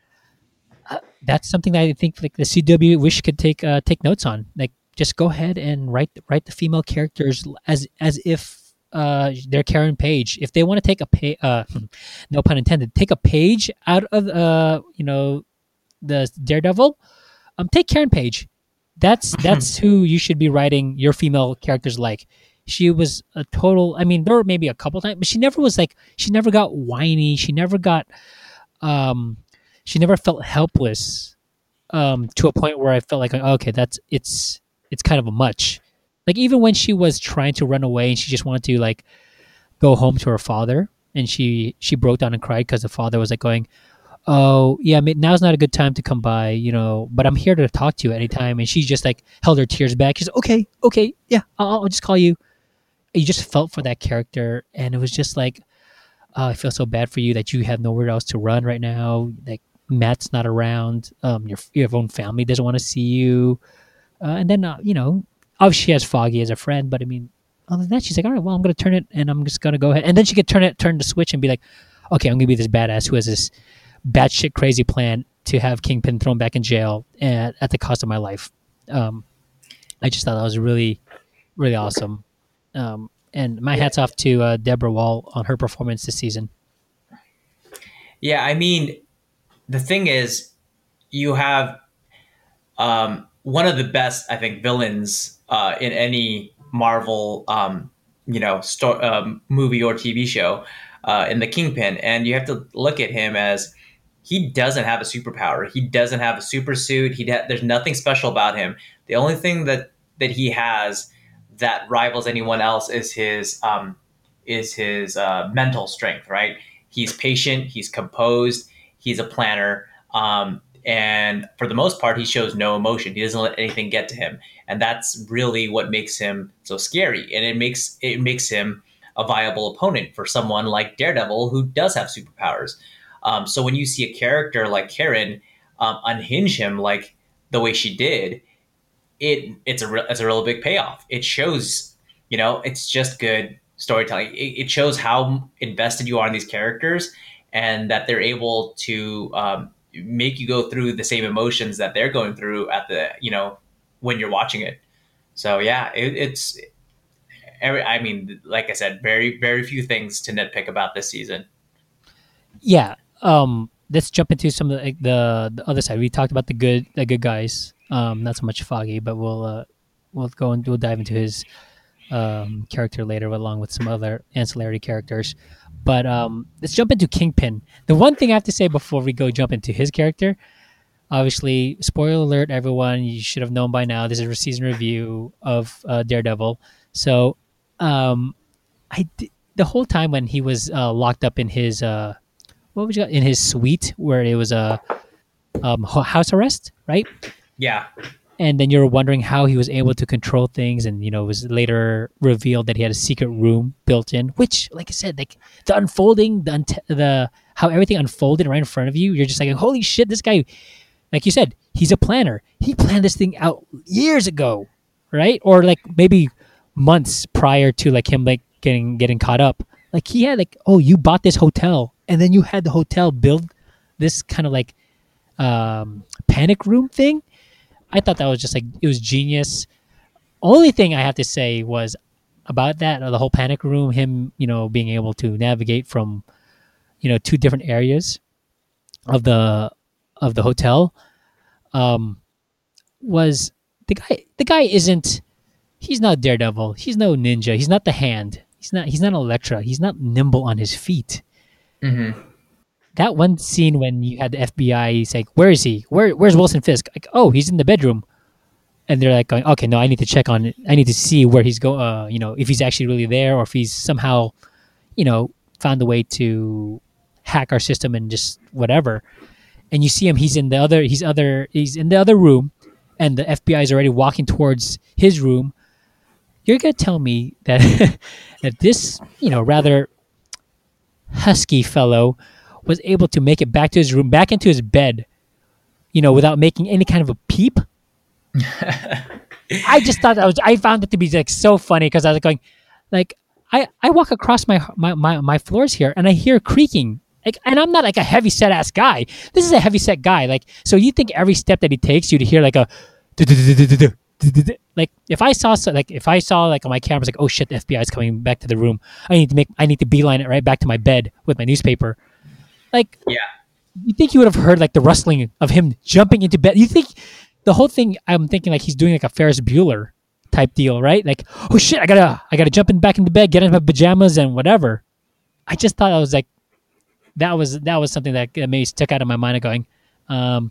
that's something that I think like the CW wish could take uh, take notes on. Like just go ahead and write write the female characters as as if uh, they're Karen Page. If they want to take a pay, uh, no pun intended, take a page out of uh, you know the Daredevil, um, take Karen Page. That's that's who you should be writing your female characters like. She was a total. I mean, there were maybe a couple times, but she never was like. She never got whiny. She never got. Um, she never felt helpless. Um, to a point where I felt like, okay, that's it's it's kind of a much. Like even when she was trying to run away and she just wanted to like go home to her father, and she she broke down and cried because the father was like going, oh yeah, now's not a good time to come by, you know, but I'm here to talk to you anytime. And she just like held her tears back. She's okay, okay, yeah, I'll, I'll just call you. You just felt for that character, and it was just like, oh, I feel so bad for you that you have nowhere else to run right now. Like Matt's not around. Um, your your own family doesn't want to see you. Uh, and then uh, you know, obviously she has Foggy as a friend, but I mean, other than that, she's like, all right, well, I'm gonna turn it, and I'm just gonna go ahead. And then she could turn it, turn the switch, and be like, okay, I'm gonna be this badass who has this batshit crazy plan to have Kingpin thrown back in jail at, at the cost of my life. Um, I just thought that was really, really awesome. Um, and my hats off to uh, Deborah Woll on her performance this season. Yeah, I mean, the thing is, you have um, one of the best, I think, villains uh, in any Marvel, um, you know, sto- um, movie or TV show uh, in the Kingpin, and you have to look at him as he doesn't have a superpower. He doesn't have a super suit. He there's nothing special about him. The only thing that that he has that rivals anyone else is his um, is his uh, mental strength. Right? He's patient. He's composed. He's a planner. Um, and for the most part, he shows no emotion. He doesn't let anything get to him, and that's really what makes him so scary. And it makes it makes him a viable opponent for someone like Daredevil, who does have superpowers. Um, so when you see a character like Karen um, unhinge him like the way she did, it it's a real, it's a real big payoff. It shows, you know, it's just good storytelling. It, it shows how invested you are in these characters, and that they're able to um, make you go through the same emotions that they're going through at the you know when you're watching it. So yeah, it, it's every. I mean, like I said, very very few things to nitpick about this season. Yeah. Um, let's jump into some of the, the the other side. We talked about the good the good guys. Um, not so much Foggy, but we'll uh, we'll go and we'll dive into his um, character later, along with some other ancillary characters. But um, let's jump into Kingpin. The one thing I have to say before we go jump into his character, obviously, spoiler alert, everyone, you should have known by now. This is a season review of uh, Daredevil. So, um, I d- the whole time when he was uh, locked up in his uh, what was you in his suite where it was a um, ho- house arrest, right? Yeah, and then you're wondering how he was able to control things and you know it was later revealed that he had a secret room built in which like i said like the unfolding the unt- the how everything unfolded right in front of you you're just like holy shit this guy like you said he's a planner. He planned this thing out years ago right? Or like maybe months prior to like him like getting getting caught up. Like he had like oh you bought this hotel and then you had the hotel build this kind of like um panic room thing I thought that was just like it was genius. Only thing I have to say was about that the whole panic room, him you know being able to navigate from you know two different areas of the of the hotel um, was the guy. The guy isn't. He's not Daredevil. He's no ninja. He's not the hand. He's not. He's not Elektra. He's not nimble on his feet mm-hmm. That one scene when you had the FBI, like, "Where is he? Where Where's Wilson Fisk?" Like, "Oh, he's in the bedroom," and they're like, going, "Okay, no, I need to check on it. I need to see where he's go. Uh, you know, if he's actually really there, or if he's somehow, you know, found a way to hack our system and just whatever." And you see him; he's in the other. He's other. He's in the other room, and the FBI is already walking towards his room. You're gonna tell me that that this, you know, rather husky fellow was able to make it back to his room, back into his bed, you know, without making any kind of a peep. I just thought that was I found it to be like so funny because I was going, like I I walk across my my my, my floors here and I hear creaking. Like, and I'm not like a heavy set ass guy. This is a heavy set guy. Like, so you think every step that he takes, you'd hear like a, like if I saw so, like if I saw like on my camera, it's like, oh shit, the FBI is coming back to the room. I need to make I need to beeline it right back to my bed with my newspaper. Like, yeah. you think you would have heard like the rustling of him jumping into bed? You think the whole thing? I'm thinking like he's doing like a Ferris Bueller type deal, right? Like, oh shit, I gotta I gotta jump in back into bed, get into my pajamas and whatever. I just thought I was like, that was that was something that uh, maybe stuck out of my mind of going, um,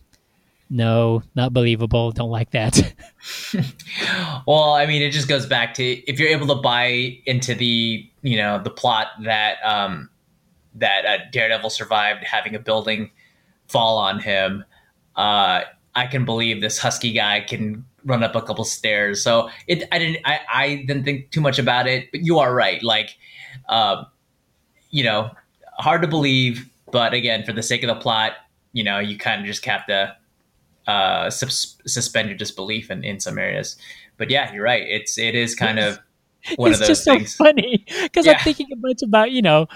no, not believable. Don't like that. Well, I mean, it just goes back to if you're able to buy into the you know the plot that um, that uh, Daredevil survived having a building fall on him. Uh, I can believe this husky guy can run up a couple stairs. So it, I didn't, I, I didn't think too much about it. But you are right. Like, um, you know, hard to believe. But again, for the sake of the plot, you know, you kind of just have to uh, sus- suspend your disbelief in, in some areas. But yeah, you're right. It's it is kind of one it's just things. so funny because Yeah. I'm thinking a bunch about you know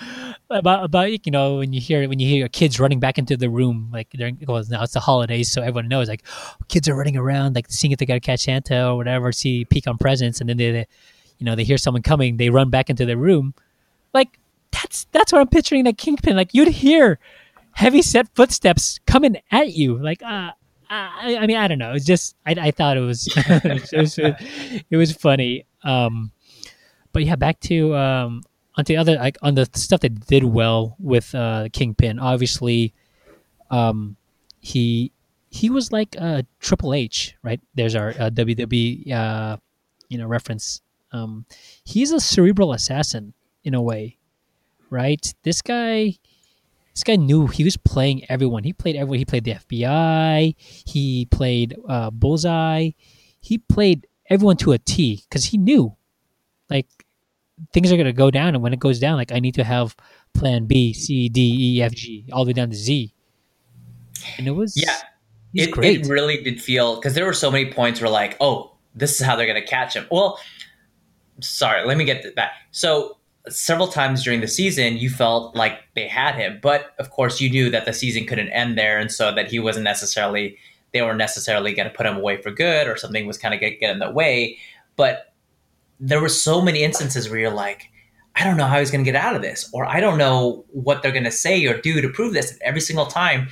about about you know when you hear when you hear your kids running back into the room like during well now it's the holidays so everyone knows like kids are running around like seeing if they got to catch Santa or whatever see peek on presents and then they, they you know they hear someone coming they run back into their room like that's that's what I'm picturing that kingpin like you'd hear heavy set footsteps coming at you like uh I, I mean, I don't know. It's just I, I thought it was it was it was funny. Um, but yeah, back to um, on the other like on the stuff that did well with uh, Kingpin. Obviously, um, he he was like uh, Triple H, right? There's our uh, WWE uh, you know reference. Um, he's a cerebral assassin in a way, right? This guy. This guy knew he was playing everyone. He played everyone. He played the FBI. He played uh, Bullseye. He played everyone to a T because he knew, like, things are gonna go down, and when it goes down, like, I need to have Plan B, C, D, E, F, G, all the way down to Z. And it was Yeah. it, it really did feel because there were so many points where like, oh, this is how they're gonna catch him. Well, sorry, let me get to that. So several times during the season, you felt like they had him, but of course, you knew that the season couldn't end there, and so that he wasn't necessarily they weren't necessarily going to put him away for good, or something was kind of get, get in the way. But there were so many instances where you're like. I don't know how he's going to get out of this, or I don't know what they're going to say or do to prove this. And every single time,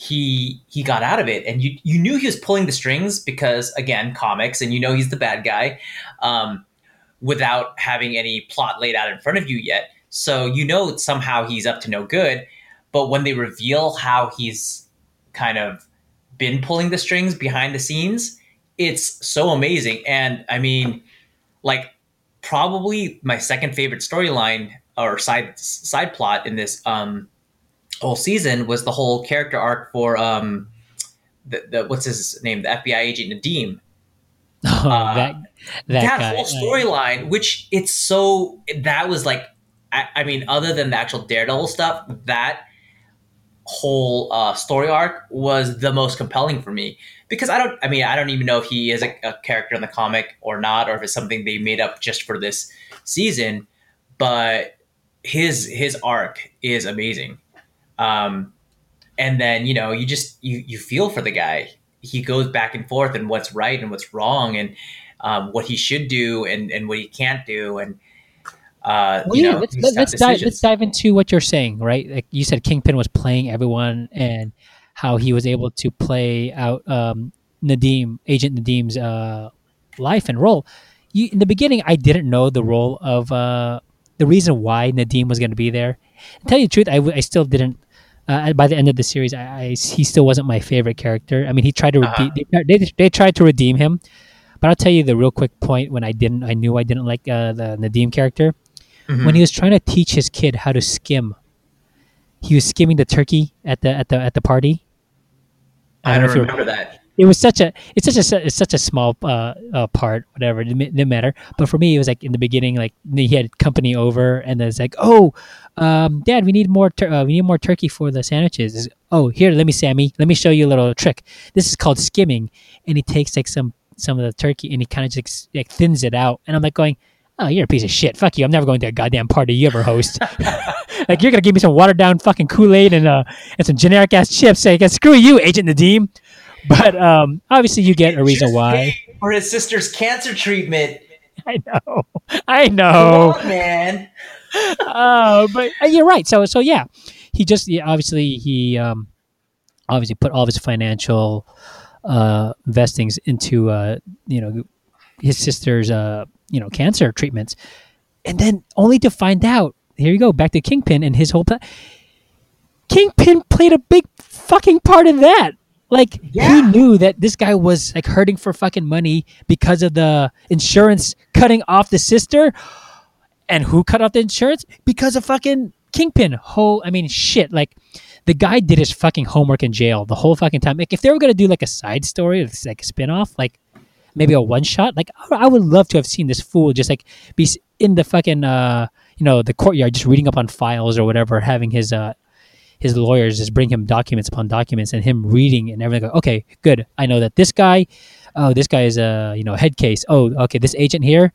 he he got out of it and you you knew he was pulling the strings because again comics and you know he's the bad guy um, without having any plot laid out in front of you yet so you know somehow he's up to no good but when they reveal how he's kind of been pulling the strings behind the scenes it's so amazing and i mean like probably my second favorite storyline or side side plot in this um whole season was the whole character arc for um the, the what's his name the FBI agent Nadeem Oh, uh, that that, that, guy. whole storyline which it's so that was like I, I mean other than the actual Daredevil stuff that whole uh, story arc was the most compelling for me because I don't I mean I don't even know if he is a, a character in the comic or not or if it's something they made up just for this season but his his arc is amazing um, and then you know you just you you feel for the guy he goes back and forth and what's right and what's wrong and um, what he should do and and what he can't do and uh, Well, you yeah, know let's, let's dive. Let's dive into what you're saying, right? Like you said, Kingpin was playing everyone, and how he was able to play out um, Nadeem, Agent Nadeem's uh, life and role. You, in the beginning, I didn't know the role of uh, the reason why Nadeem was going to be there. To tell you the truth, I, w- I still didn't. Uh, by the end of the series, I, I he still wasn't my favorite character. I mean, he tried to Uh-huh. redeem, they, they they tried to redeem him, but I'll tell you the real quick point when I didn't. I knew I didn't like uh, the Nadeem character Mm-hmm. when he was trying to teach his kid how to skim. He was skimming the turkey at the at the at the party. I know don't if you remember that. It was such a it's such a it's such a small uh, uh part whatever it didn't, didn't matter. But for me, it was like in the beginning, like he had company over, and then it's like, oh, um, Dad, we need more tur- uh, we need more turkey for the sandwiches. It's, oh, here, let me Sammy, let me show you a little trick. This is called skimming, and he takes like some some of the turkey and he kind of just like thins it out, and I'm like going. Oh, you're a piece of shit. Fuck you. I'm never going to a goddamn party you ever host. like you're gonna give me some watered down fucking Kool Aid and uh and some generic ass chips. Say, screw you, Agent Nadeem. But um, obviously you get a reason why. for his sister's cancer treatment. I know, I know. on, man. Oh, but uh, you're right. So so yeah, he just yeah, obviously he um obviously put all of his financial uh investings into uh you know his sister's uh you know cancer treatments, and then only to find out here you go back to Kingpin and his whole plan. Kingpin played a big fucking part in that. Like he knew that this guy was like hurting for fucking money because of the insurance cutting off the sister. And who cut off the insurance? Because of fucking Kingpin. Whole I mean shit. Like the guy did his fucking homework in jail the whole fucking time. Like if they were gonna do like a side story, it's like a spin off, like maybe a one shot. Like I would love to have seen this fool just like be in the fucking uh you know the courtyard just reading up on files or whatever, having his uh his lawyers just bring him documents upon documents and him reading and everything. Go, okay, good. I know that this guy, oh, this guy is a you know head case. Oh, okay, this agent here,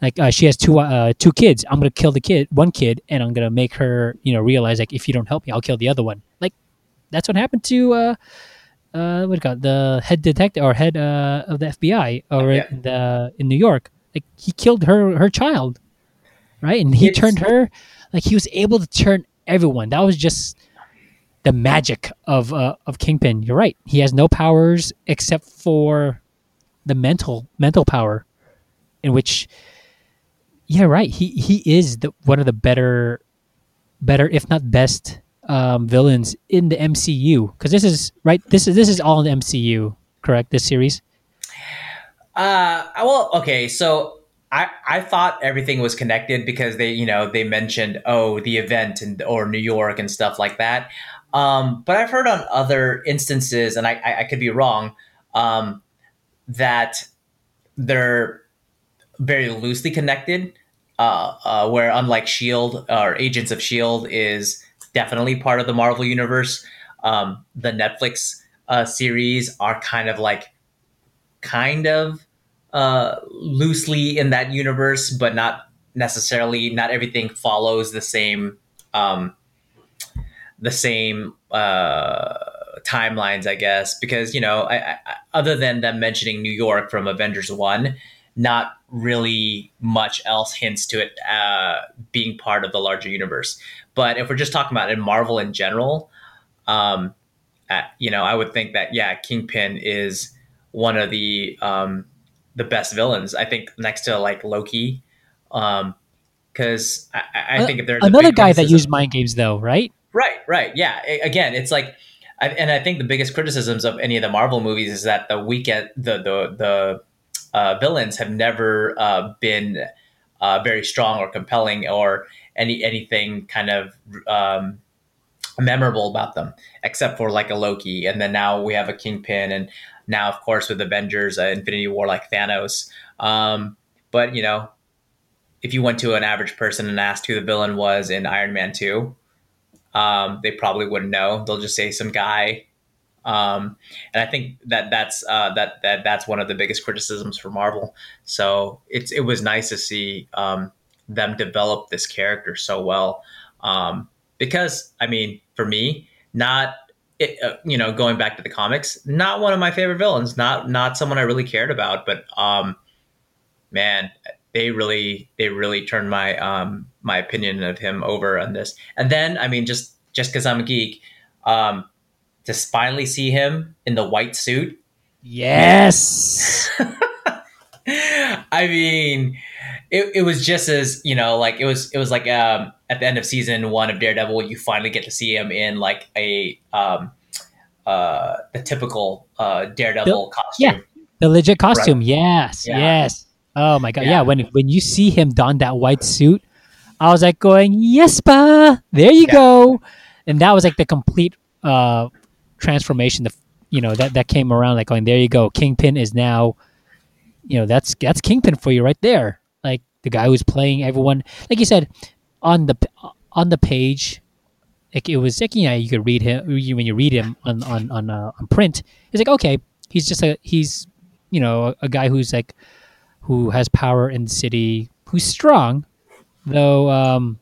like uh, she has two uh, two kids. I'm gonna kill the kid, one kid, and I'm gonna make her you know realize like if you don't help me, I'll kill the other one. Like that's what happened to uh uh what do you call it? the head detective or head uh of the FBI or Yeah. in the in New York. Like he killed her her child, right? And he It's- turned her like he was able to turn everyone. That was just the magic of uh, of Kingpin. You're right. He has no powers except for the mental mental power, in which, yeah, right. He he is the one of the better, better if not best um, villains in the MCU. Because this is right. This is this is all in the MCU, correct? This series. Uh, well, okay, so I I thought everything was connected because they you know they mentioned oh the event and or New York and stuff like that. Um, but I've heard on other instances, and I I, I could be wrong, um, that they're very loosely connected. Uh, uh, where unlike Shield or Agents of Shield is definitely part of the Marvel universe, um, the Netflix uh, series are kind of like kind of uh, loosely in that universe, but not necessarily. Not everything follows the same um, the same uh, timelines, I guess, because you know, I, I, other than them mentioning New York from Avengers One, not really much else hints to it uh, being part of the larger universe. But if we're just talking about in Marvel in general, um, uh, you know, I would think that yeah, Kingpin is one of the um, the best villains. I think next to like Loki, because I, I I think if there's another guy that used mind games, though, right? Right, right. Yeah. Again, it's like, I, and I think the biggest criticisms of any of the Marvel movies is that the weekend, the the the uh, villains have never uh, been uh, very strong or compelling or any anything kind of um, memorable about them, except for like a Loki, and then now we have a Kingpin, and now of course with Avengers, uh, Infinity War, like Thanos. Um, but you know, if you went to an average person and asked who the villain was in Iron Man two, um, they probably wouldn't know. They'll just say some guy. Um, and I think that that's uh, that that that's one of the biggest criticisms for Marvel. So it's it was nice to see um, them develop this character so well. Um, because I mean, for me, not it, uh, you know going back to the comics, not one of my favorite villains. Not not someone I really cared about, but um, man, they really they really turned my um my opinion of him over on this. And then I mean just just because I'm a geek, um, to finally see him in the white suit. Yes. I mean, it, it was just as you know, like it was it was like um at the end of season one of Daredevil, you finally get to see him in like a um uh the typical uh Daredevil costume. yeah the legit costume. Yes. Yeah. Yes. Oh my god. Yeah. Yeah. When when you see him don that white suit, I was like going, yes, pa. There you Yeah. go. And that was like the complete uh transformation. The you know that that came around like going, there you go. Kingpin is now, you know, that's that's Kingpin for you right there. Like the guy who's playing everyone. Like you said, on the on the page. Like it was like you know you could read him when you read him on on on, uh, on print. It's like okay, he's just a he's you know a, a guy who's like who has power in the city, who's strong, though um,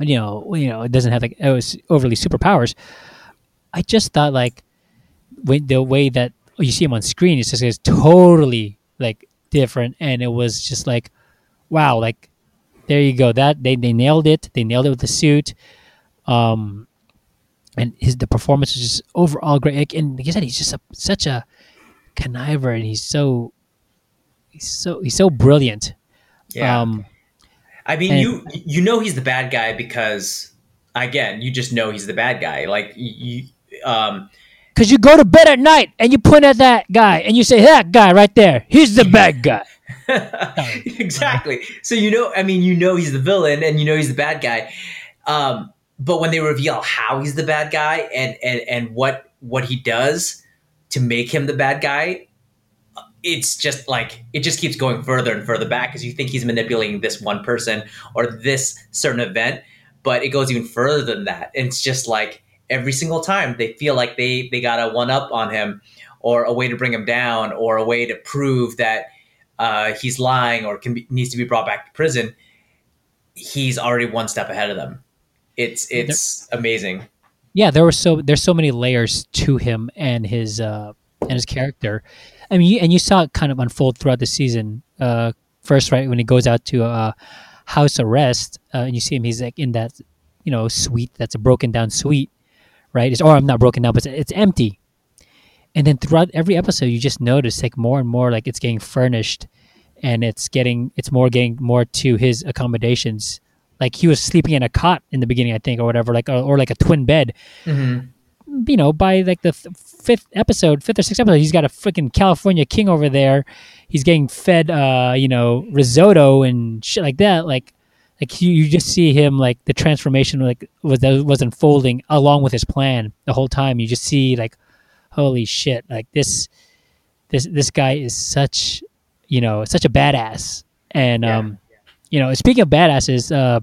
you know you know it doesn't have like was overly superpowers. I just thought like when the way that you see him on screen, it's just is totally like different, and it was just like wow, like there you go. That they they nailed it. They nailed it with the suit. Um, and his the performance was just overall great. Like, And like I said, he's just a, such a conniver, and he's so he's so he's so brilliant. Yeah. Um, I mean, and- you you know he's the bad guy because again, you just know he's the bad guy. Like you, um, Cause you go to bed at night and you point at that guy and you say, "That guy right there, he's the bad guy." exactly. So you know, I mean, you know he's the villain and you know he's the bad guy. Um, but when they reveal how he's the bad guy and and and what what he does to make him the bad guy it's just like it just keeps going further and further back because you think he's manipulating this one person or this certain event but it goes even further than that and it's just like every single time they feel like they they got a one up on him or a way to bring him down or a way to prove that uh, he's lying or can be, needs to be brought back to prison he's already one step ahead of them. It's it's amazing. Yeah there were so there's so many layers to him and his uh and his character. I mean you, and you saw it kind of unfold throughout the season uh first right when he goes out to uh house arrest uh, and you see him he's like in that you know suite that's a broken down suite right? It's or i'm not broken down but it's, it's empty. And then throughout every episode you just notice like more and more like it's getting furnished and it's getting it's more getting more to his accommodations. Like he was sleeping in a cot in the beginning i think or whatever like or, or like a twin bed. You know by like the th- fifth episode fifth or sixth episode he's got a freaking california king over there. He's getting fed uh you know risotto and shit like that. Like like you, you just see him like the transformation like was that was unfolding along with his plan the whole time. You just see like holy shit like this this this guy is such you know such a badass. And Yeah. um you know speaking of badasses uh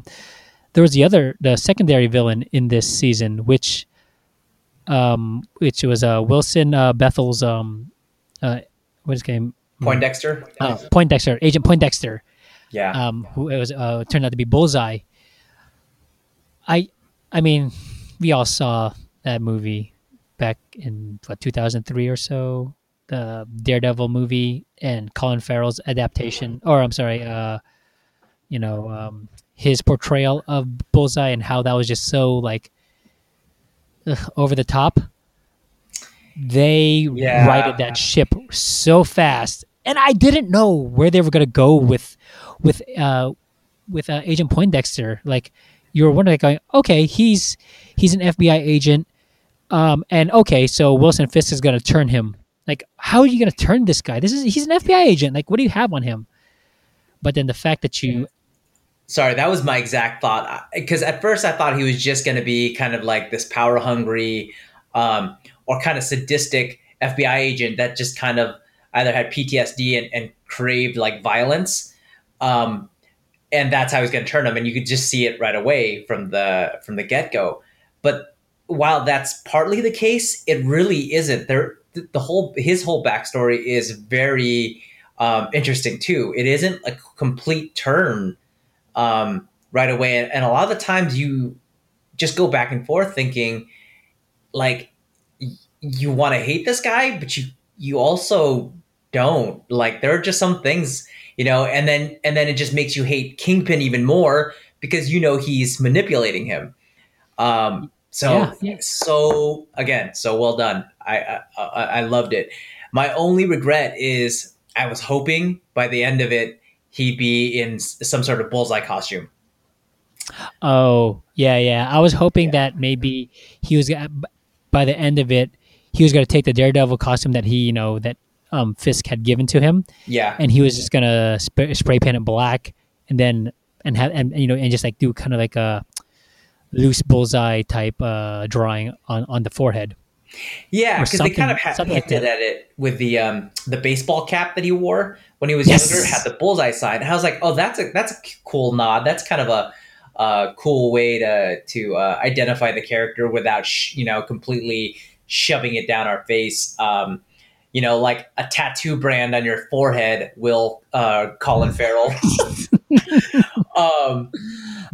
there was the other the secondary villain in this season which um which was uh wilson uh bethel's um uh what is his name? Poindexter? Uh, poindexter agent poindexter yeah um, who it was uh, turned out to be Bullseye. I, I mean, we all saw that movie back in what 2003 or so, the Daredevil movie and Colin Farrell's adaptation, or I'm sorry, uh, you know, um, his portrayal of Bullseye and how that was just so like ugh, over the top. They Yeah. righted that ship so fast, and I didn't know where they were gonna go with with uh with uh, Agent Poindexter. Like you were wondering, going, okay, he's he's an FBI agent, um, and okay, so Wilson Fisk is gonna turn him. Like, how are you gonna turn this guy? This is he's an FBI agent. Like, what do you have on him? But then the fact that you Sorry, that was my exact thought. Because at first I thought he was just going to be kind of like this power hungry um, or kind of sadistic FBI agent that just kind of either had PTSD and, and craved like violence. Um, and that's how he's going to turn him. And you could just see it right away from the from the get go. But while that's partly the case, it really isn't. There, the, whole his whole backstory is very um, interesting too. It isn't a complete turn um, right away. And, and a lot of the times you just go back and forth thinking like you want to hate this guy, but you, you also don't like, there are just some things, you know, and then, and then it just makes you hate Kingpin even more because you know, he's manipulating him. Um, so, Yeah, yeah. so again, so well done. I, I, I I loved it. My only regret is I was hoping by the end of it, he'd be in some sort of bullseye costume. Oh, yeah, yeah. I was hoping that maybe he was by the end of it, he was going to take the Daredevil costume that he, you know, that um, Fisk had given to him, Yeah. and he was just gonna sp- spray paint it black, and then and have and you know and just like do kind of like a loose bullseye type uh, drawing on on the forehead. Yeah, because they kind of had something like hinted at it with the um the baseball cap that he wore when he was Yes. younger, had the bullseye sign. And I was like, oh, that's a that's a cool nod. That's kind of a uh, cool way to to uh, identify the character without sh- you know completely shoving it down our face. Um, you know, like a tattoo brand on your forehead will uh, Colin Farrell. um,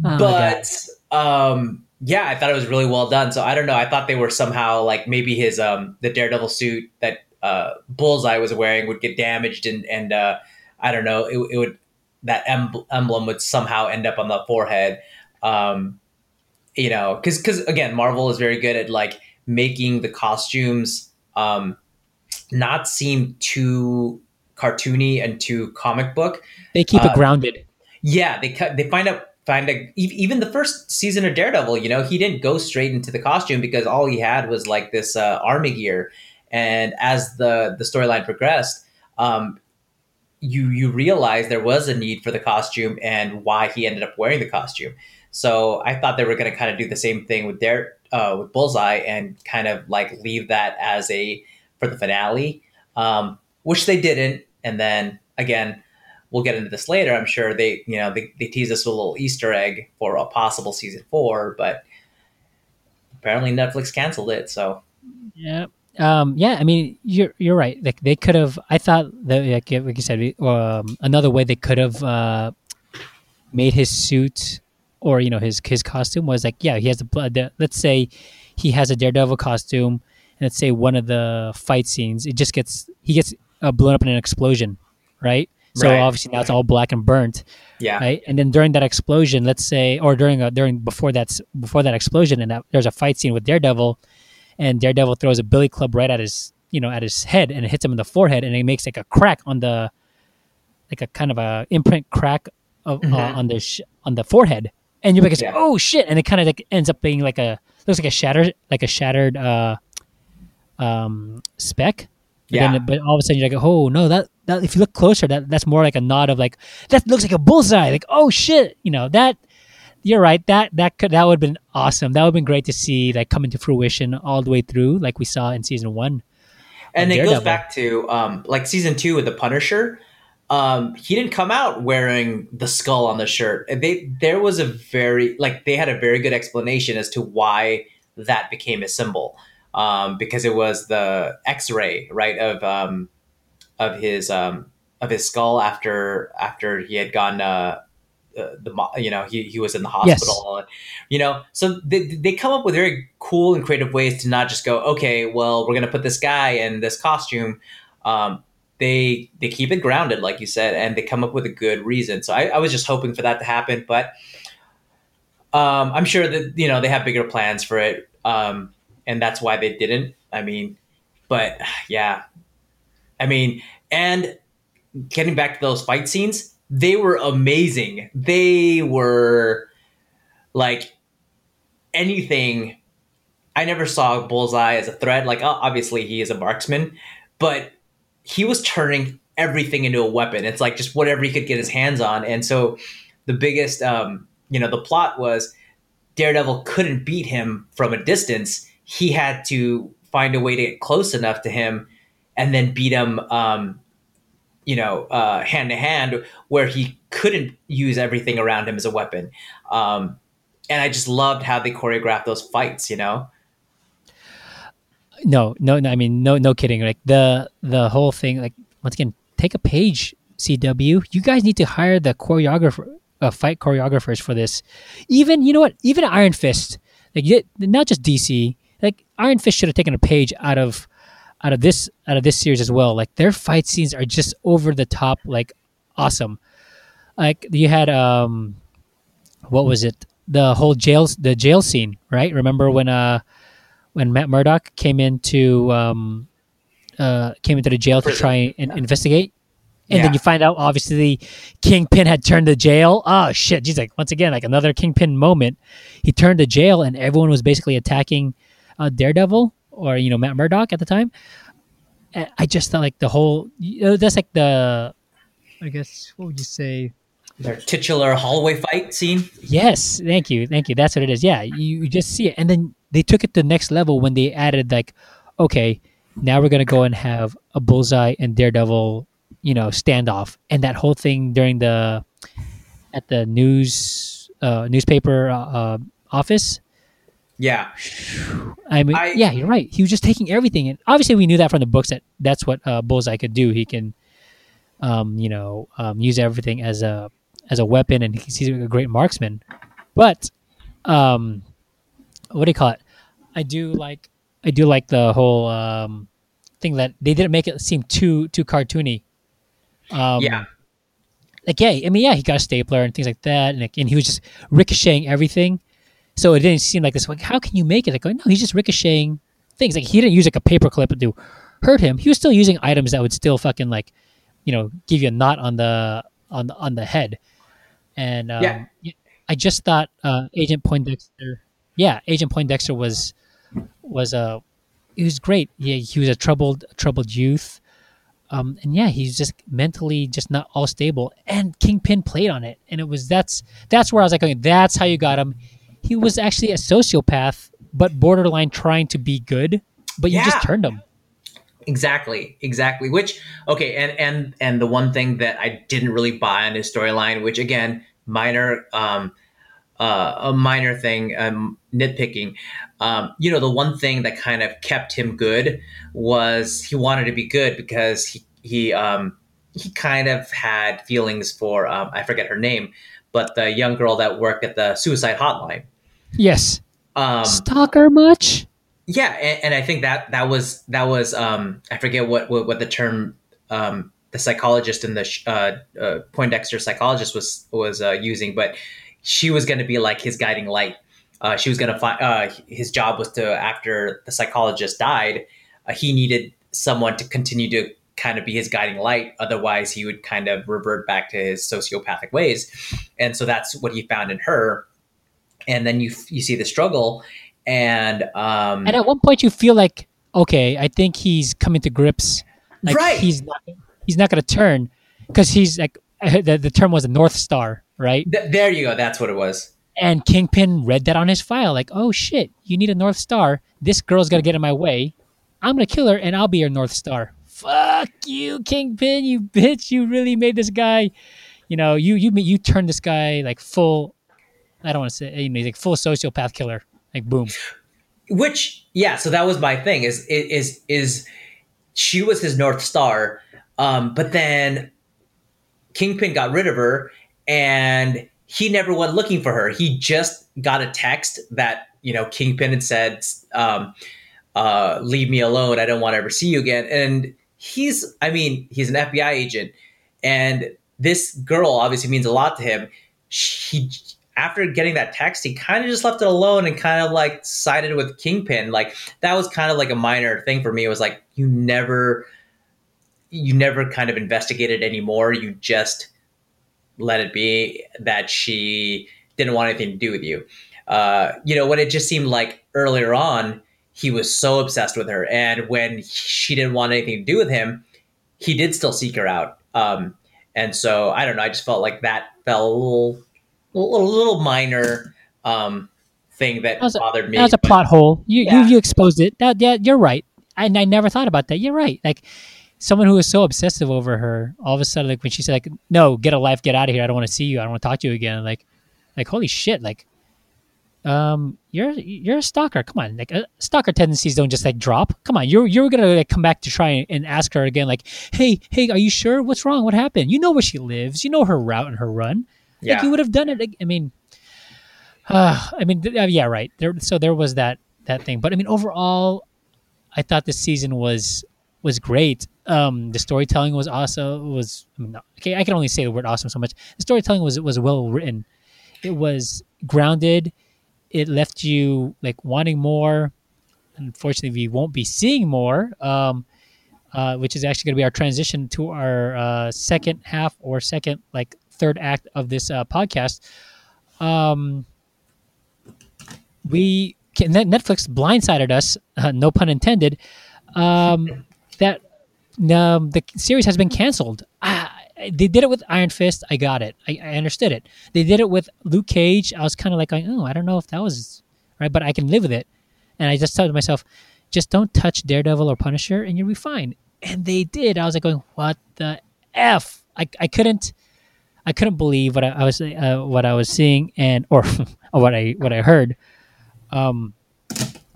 Oh but um yeah i thought it was really well done. So i don't know. I thought they were somehow like maybe his um the daredevil suit that uh bullseye was wearing would get damaged and and uh i don't know it, it would that em- emblem would somehow end up on the forehead. Um you know because because again marvel is very good at like making the costumes um not seem too cartoony and too comic book They keep Uh, it grounded. yeah, they cut. They find out. Find a, even the first season of Daredevil. You know, he didn't go straight into the costume because all he had was like this uh, army gear. And as the the storyline progressed, um, you you realize there was a need for the costume and why he ended up wearing the costume. So I thought they were going to kind of do the same thing with their uh, with Bullseye and kind of like leave that as a for the finale, um, which they didn't. And then again, we'll get into this later. I'm sure they you know they, they tease us with a little Easter egg for a possible season four, but apparently Netflix canceled it. So Yeah. Um, yeah, I mean, you're you're right. Like they could have. I thought that, like, like you said, um, another way they could have uh, made his suit or you know his his costume was like, yeah, he has a blood. Let's say he has a Daredevil costume, let's say one of the fight scenes, it just gets he gets uh, blown up in an explosion, right? So Right. obviously now it's all black and burnt, yeah, right? And then during that explosion, let's say, or during a, during before that's before that explosion, and that, there's a fight scene with Daredevil, and Daredevil throws a billy club right at his you know at his head, and it hits him in the forehead, and it makes like a crack on the like a kind of a imprint crack of, uh, Mhm. on the sh- on the forehead, and you're like, Yeah. oh shit, and it kind of like ends up being like a looks like a shattered like a shattered uh, um, speck. But Yeah. Then, but all of a sudden you're like, oh no, that, that if you look closer, that that's more like a nod of like that looks like a bullseye. Like oh shit, you know that. You're right. That that could that would have been awesome. That would have been great to see like come into fruition all the way through, like we saw in season one. and it Daredevil. goes back to um, like season two with the Punisher. Um, he didn't come out wearing the skull on the shirt. They there was a very like they had a very good explanation as to why that became a symbol um, because it was the X-ray right of um, of his um, of his skull after after he had gone uh, uh, the you know he, he was in the hospital you know? So they, they come up with very cool and creative ways to not just go okay well we're gonna put this guy in this costume. Um, they they keep it grounded like you said and they come up with a good reason. So I, I was just hoping for that to happen but um, i'm sure that you know they have bigger plans for it. Um, and that's why they didn't i mean but yeah. I mean and getting back to those fight scenes they were amazing. They were like anything. I never saw bullseye as a threat. Like obviously he is a marksman but he was turning everything into a weapon. It's like just whatever he could get his hands on. And so the biggest um you know the plot was daredevil couldn't beat him from a distance he had to find a way to get close enough to him and then beat him um you know uh hand to hand where he couldn't use everything around him as a weapon um and i just loved how they choreographed those fights you know No, no, no. I mean, no, no kidding. Like the the whole thing. Like once again, take a page, CW. You guys need to hire the choreographer, uh, fight choreographers for this. Even you know what? Even Iron Fist, like not just DC. Like Iron Fist should have taken a page out of out of this out of this series as well. Like their fight scenes are just over the top, like awesome. Like you had um, what was it? The whole jail the jail scene, right? Remember when uh when Matt Murdock came into um, uh, came into the jail to try and investigate, and then you find out obviously Kingpin had turned the jail. Oh shit! He's like once again like another Kingpin moment. He turned the jail, and everyone was basically attacking uh, Daredevil or you know Matt Murdock at the time. I just thought like the whole you know, that's like the I guess what would you say? their titular hallway fight scene Yes, thank you, thank you. That's what it is. Yeah, you, you just see it, and then they took it to the next level when they added like, okay, now we're gonna go and have a bullseye and Daredevil, you know, standoff, and that whole thing during the at the news uh, newspaper uh, uh, office. Yeah I mean, I- yeah, you're right. He was just taking everything, and obviously we knew that from the books that that's what uh, Bullseye could do. He can, um, you know, um, use everything as a as a weapon, and he's a great marksman. But, um, what do you call it? I do like I do like the whole um, thing that they didn't make it seem too too cartoony. Um, yeah like yeah, I mean yeah, he got a stapler and things like that, and, like, and he was just ricocheting everything. So it didn't seem like this. Like, how can you make it? Like, no, he's just ricocheting things. Like, he didn't use like a paperclip to hurt him. He was still using items that would still fucking like, you know, give you a knot on the on the, on the head. And um, Yeah. I just thought uh, Agent Poindexter. Yeah, Agent Poindexter was was uh, he was great. Yeah, he was a troubled troubled youth. um, and yeah, he's just mentally just not all stable. And Kingpin played on it, and it was that's that's where I was like, okay, that's how you got him. He was actually a sociopath, but borderline trying to be good, but you Yeah. just turned him. Exactly, exactly. Which okay, and and and the one thing that I didn't really buy on his storyline, which again, minor, um, uh, a minor thing, um, nitpicking. Um, you know, the one thing that kind of kept him good was he wanted to be good because he he um he kind of had feelings for um, I forget her name, but the young girl that worked at the suicide hotline. Yes, Um, stalker much? yeah, and, and I think that that was that was um, I forget what what, what the term um, the psychologist and the uh, uh, Poindexter psychologist was was uh, using, but she was going to be like his guiding light. Uh, she was going to find uh, his job was to after the psychologist died, uh, he needed someone to continue to kind of be his guiding light. Otherwise, he would kind of revert back to his sociopathic ways, and so that's what he found in her. And then you you see the struggle, and um, And at one point, you feel like, okay, I think he's coming to grips. Like Right. He's not. He's not going to turn because he's like the the term was a North Star, right? Th- there you go. That's what it was. And Kingpin read that on his file, like, oh shit, you need a North Star. This girl's gonna get in my way. I'm gonna kill her, and I'll be your North Star. Fuck you, Kingpin, you bitch! You really made this guy. You know, you you you turned this guy like full. I don't want to say you know, he's like full sociopath killer. Like boom. Which, yeah. So that was my thing. Is is is she was his north star, um, but then Kingpin got rid of her, and he never went looking for her. He just got a text that you know Kingpin had said, um, uh, "Leave me alone. I don't want to ever see you again." And he's, I mean, he's an FBI agent, and this girl obviously means a lot to him. He after getting that text, he kind of just left it alone and kind of like sided with Kingpin. Like that was kind of like a minor thing for me. It was like you never, you never kind of investigated anymore. You just let it be that she didn't want anything to do with you. Uh, you know, when it just seemed like earlier on he was so obsessed with her, and when she didn't want anything to do with him, he did still seek her out. Um, and so I don't know. I just felt like that fell a little, minor um, thing that, That was a- bothered me. That was a but- plot hole. You Yeah. you, you exposed it. That yeah, you're right. And I never thought about that. You're right. Like someone who was so obsessive over her, all of a sudden, like when she said, like, "No, get a life, get out of here. I don't want to see you. I don't want to talk to you again." Like, like holy shit. Like, um, you're you're a stalker. Come on, like uh, stalker tendencies don't just like drop. Come on, you're you're gonna like come back to try and ask her again. Like, hey, hey, are you sure? What's wrong? What happened? You know where she lives. You know her route and her run. Like Yeah. you would have done it. I mean, uh, I mean, uh, yeah, right. There, so there was that that thing. But I mean, overall, I thought this season was was great. Um, the storytelling was awesome. Was I mean, okay, I can only say the word awesome so much. The storytelling was was well written. It was grounded. It left you like wanting more. Unfortunately, we won't be seeing more. Um, uh, which is actually going to be our transition to our uh, second half or second like third act of this uh, podcast. Um, we Netflix blindsided us, uh, no pun intended. Um, that um, the series has been canceled. They did it with Iron Fist. I got it. I, I understood it. They did it with Luke Cage. I was kind of like, oh, I don't know if that was right, but I can live with it. And I just told myself, just don't touch Daredevil or Punisher, and you'll be fine. And they did. I was like, going, what the f? I, I couldn't. I couldn't believe what I, I was uh, what I was seeing and or, what I what I heard. Um,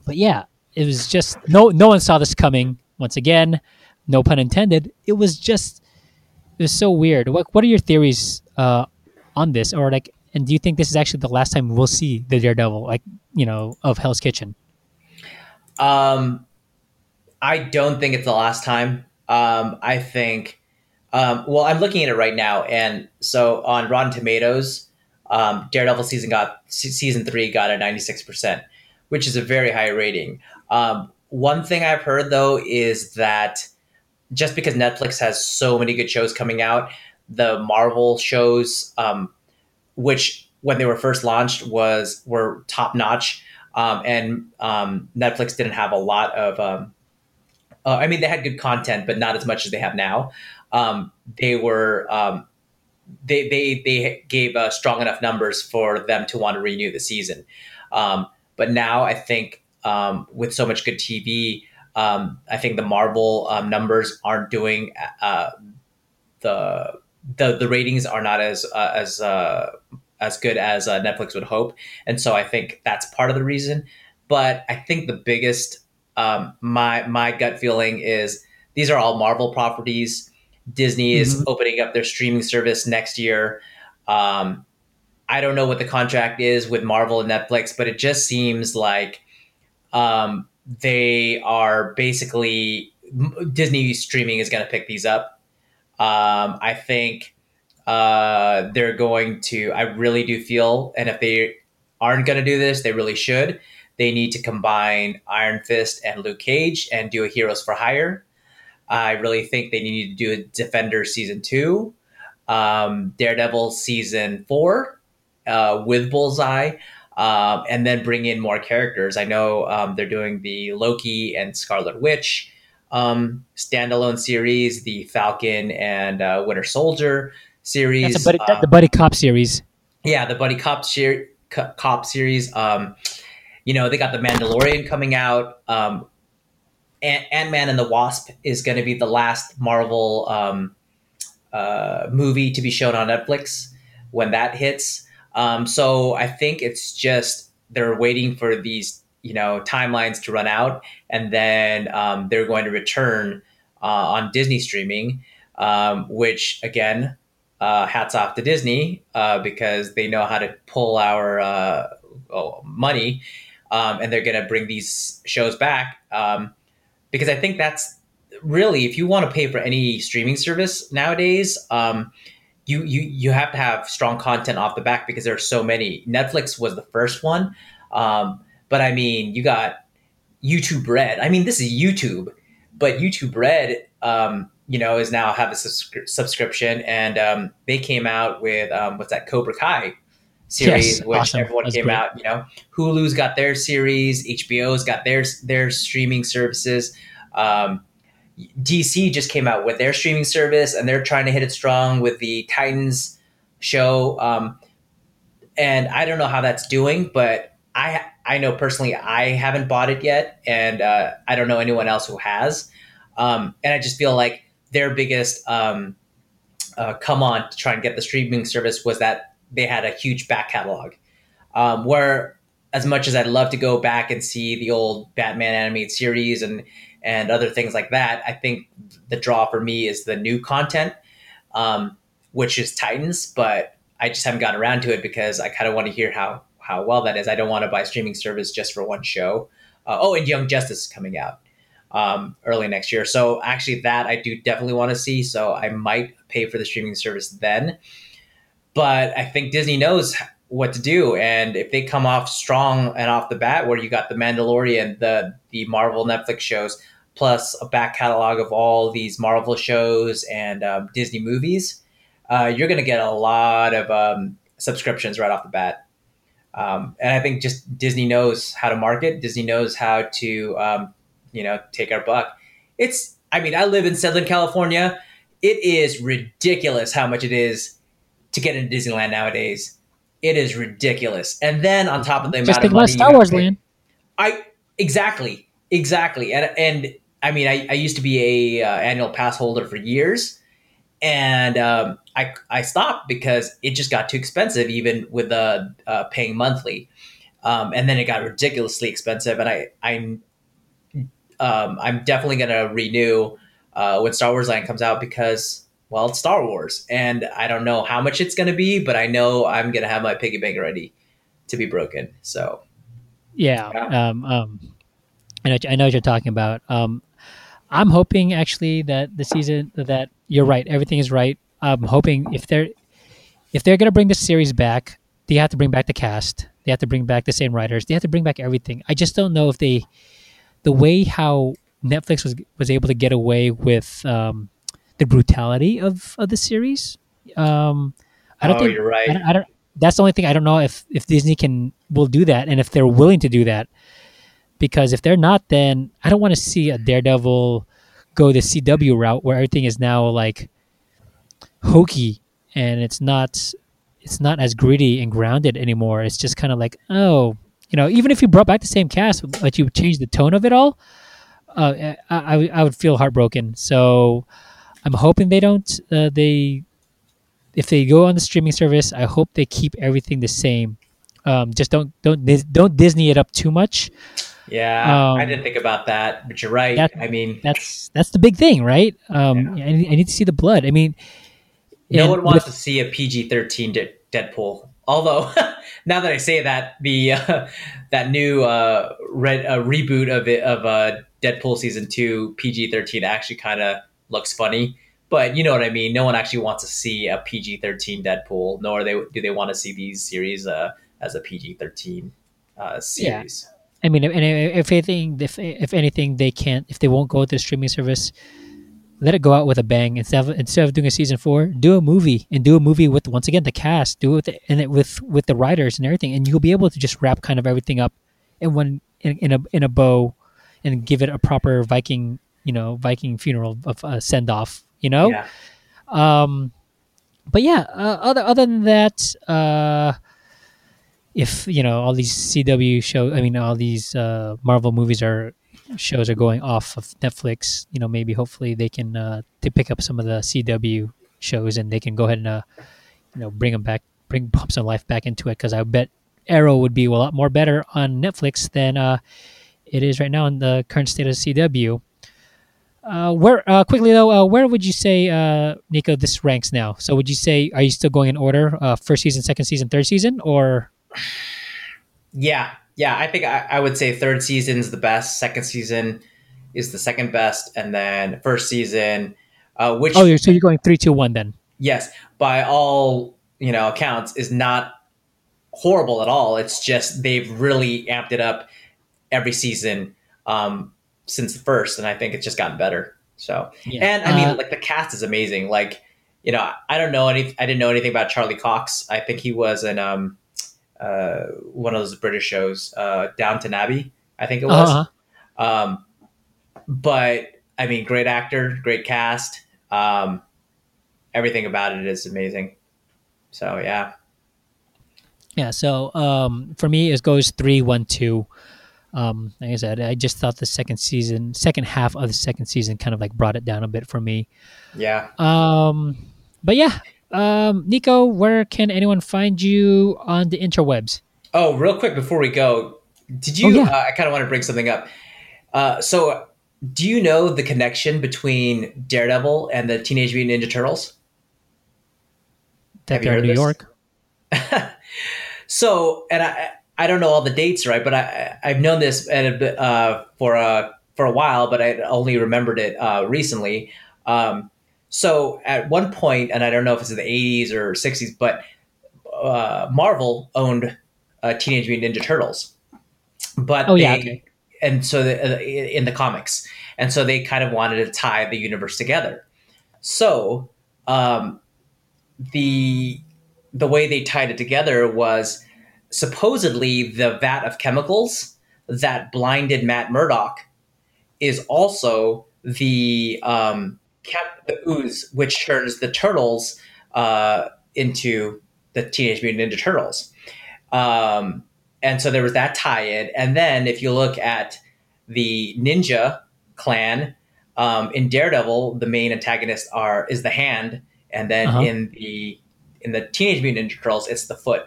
but yeah, it was just no no one saw this coming. Once again, no pun intended. It was just it was so weird. What what are your theories uh, on this, or like, and do you think this is actually the last time we'll see the Daredevil, like you know, of Hell's Kitchen? Um, I don't think it's the last time. Um, I think, um, well, I'm looking at it right now, and so on Rotten Tomatoes, um, Daredevil season got season three got a 96 percent, which is a very high rating. Um, one thing I've heard though is that just because Netflix has so many good shows coming out, the Marvel shows, um, which when they were first launched was were top notch, um, and um, Netflix didn't have a lot of um, Uh, I mean, they had good content, but not as much as they have now. Um, they were um, they they they gave uh, strong enough numbers for them to want to renew the season. Um, but now I think um, with so much good TV, um, I think the Marvel um, numbers aren't doing uh, the the the ratings are not as uh, as uh, as good as uh, Netflix would hope, and so I think that's part of the reason. But I think the biggest my my gut feeling is these are all Marvel properties. Disney is Mhm. opening up their streaming service next year. Um, I don't know what the contract is with Marvel and Netflix, but it just seems like um, they are basically Disney streaming is going to pick these up. Um, I think uh, they're going to. I really do feel, and if they aren't going to do this, they really should. They need to combine Iron Fist and Luke Cage and do a Heroes for Hire. I really think they need to do a Defender season two, um, Daredevil season four uh, with Bullseye, um, and then bring in more characters. I know um, they're doing the Loki and Scarlet Witch um, standalone series, the Falcon and uh, Winter Soldier series. That's buddy, that, the buddy cop series. yeah, the buddy cop ser- cop series. Um, you know, they got the Mandalorian coming out. Um, Ant Man and the Wasp is going to be the last Marvel um, uh, movie to be shown on Netflix when that hits. Um, so I think it's just they're waiting for these you know timelines to run out, and then um, they're going to return uh, on Disney streaming, um, which again uh, hats off to Disney uh, because they know how to pull our uh, oh, money, um, and they're going to bring these shows back. Because I think that's really if you want to pay for any streaming service nowadays, um, you you you have to have strong content off the back because there are so many. Netflix was the first one, um, but I mean you got YouTube Red. I mean this is YouTube, but YouTube Red, um, you know, is now have a subscri- subscription, and um, they came out with um, what's that Cobra Kai series, Yes, which awesome. everyone That's came great. out. You know, Hulu's got their series, HBO's got their their streaming services. Um, DC just came out with their streaming service, and they're trying to hit it strong with the Titans show. Um, and I don't know how that's doing, but I I know personally I haven't bought it yet, and uh, I don't know anyone else who has. Um, and I just feel like their biggest um, uh, come on to try and get the streaming service was that they had a huge back catalog. Um, where as much as I'd love to go back and see the old Batman animated series and and other things like that, I think the draw for me is the new content, um, which is Titans. But I just haven't gotten around to it because I kind of want to hear how how well that is. I don't want to buy streaming service just for one show. Uh, oh, and Young Justice is coming out um, early next year. So actually, that I do definitely want to see. So I might pay for the streaming service then. But I think Disney knows what to do, and if they come off strong and off the bat, where you got the Mandalorian, the the Marvel Netflix shows, plus a back catalog of all these Marvel shows and um, Disney movies, uh, you're going to get a lot of um, subscriptions right off the bat. Um, and I think just Disney knows how to market. Disney knows how to, um, you know, take our buck. It's, I mean, I live in Southern California. It is ridiculous how much it is to get into Disneyland nowadays. It is ridiculous. And then on top of the Just think about Star Wars pay- Land. I exactly, exactly, and and I mean, I, I used to be a uh, annual pass holder for years, and um, I I stopped because it just got too expensive, even with uh, uh, paying monthly, um, and then it got ridiculously expensive, and I I'm um, I'm definitely gonna renew uh, when Star Wars Land comes out because. Well, it's Star Wars, and I don't know how much it's going to be, but I know I'm going to have my piggy bank ready to be broken. So, Yeah. Yeah. Um, um, I know, I know what you're talking about. Um, I'm hoping actually that the season that you're right, everything is right. I'm hoping if they're if they're gonna bring the series back, they have to bring back the cast. They have to bring back the same writers. They have to bring back everything. I just don't know if they, the way how Netflix was was able to get away with um, the brutality of, of the series. Um, I don't oh, think you're right. I don't, I don't. That's the only thing I don't know if if Disney can will do that, and if they're willing to do that. Because if they're not, then I don't want to see a Daredevil go the CW route where everything is now like hokey and it's not it's not as gritty and grounded anymore. It's just kind of like oh, you know, even if you brought back the same cast, but you changed the tone of it all, uh, I, I I would feel heartbroken. So I'm hoping they don't. Uh, they if they go on the streaming service, I hope they keep everything the same. Um, just don't don't don't Disney it up too much. Yeah, I Um, didn't think about that, but you're right. that- I mean, That's that's the big thing, right? Um, I, need- I need to see the blood. I mean, no one wants with- to see a PG-13 De- Deadpool. Although, now that I say that, the uh, that new uh, red uh, reboot of it of uh, Deadpool season two PG-13 actually kind of looks funny. But you know what I mean. No one actually wants to see a PG-13 Deadpool, nor they do they want to see these series uh, as a PG-13 uh, series. I mean, and if anything, if if anything, they can't. If they won't go to the streaming service, let it go out with a bang. Instead of instead of doing a season four, do a movie and do a movie with once again the cast. Do it with the, and it with with the writers and everything, and you'll be able to just wrap kind of everything up in one in, in a in a bow, and give it a proper Viking you know Viking funeral of uh, send off. You know. Yeah. Um, but yeah, uh, other other than that, uh, if you know all these CW shows, I mean all these uh, Marvel movies are shows are going off of Netflix. You know, maybe hopefully they can uh, to pick up some of the CW shows and they can go ahead and uh, you know bring them back, bring pump some life back into it. Because I bet Arrow would be a lot more better on Netflix than uh, it is right now in the current state of CW. Uh, where uh, quickly though, uh, where would you say, uh, Nico, this ranks now? So would you say, are you still going in order, uh, first season, second season, third season, or Yeah, yeah. I think I, I would say third season's the best. Second season is the second best, and then first season, uh, which oh, you're, so you're going three, two, one then? yes, by all you know accounts, is not horrible at all. It's just they've really amped it up every season um, since the first, and I think it's just gotten better. So, Yeah. and I mean, Uh, like the cast is amazing. Like, you know, I don't know any, I didn't know anything about Charlie Cox. I think he was in um, uh, one of those British shows, uh, Downton Abbey. I think it was. Uh-huh. Um, but I mean, great actor, great cast. Um, everything about it is amazing. So yeah, Yeah. So um, for me, it goes three, one, two. Um, like I said, I just thought the second season, second half of the second season, kind of like brought it down a bit for me. yeah. Um, but yeah, um, Nico, where can anyone find you on the interwebs? Oh, real quick before we go, did you? Oh, yeah. uh, I kind of want to bring something up. Uh, so, do you know the connection between Daredevil and the Teenage Mutant Ninja Turtles? That Have they're in New this? York. So, and I I don't know all the dates right, but I I've known this a uh, for a for a while, but I only remembered it uh, recently. Um, so at one point, and I don't know if it's in the eighties or sixties, but uh, Marvel owned uh, Teenage Mutant Ninja Turtles. But Oh, yeah, okay. and so the, uh, in the comics, and so they kind of wanted to tie the universe together. So um, the the way they tied it together was supposedly the vat of chemicals that blinded Matt Murdock is also the um, cap- the ooze which turns the turtles uh, into the Teenage Mutant Ninja Turtles. Um, and so there was that tie-in, and then if you look at the Ninja clan um, in Daredevil, the main antagonists are is the hand, and then Uh-huh. in the in the Teenage Mutant Ninja Turtles, it's the foot.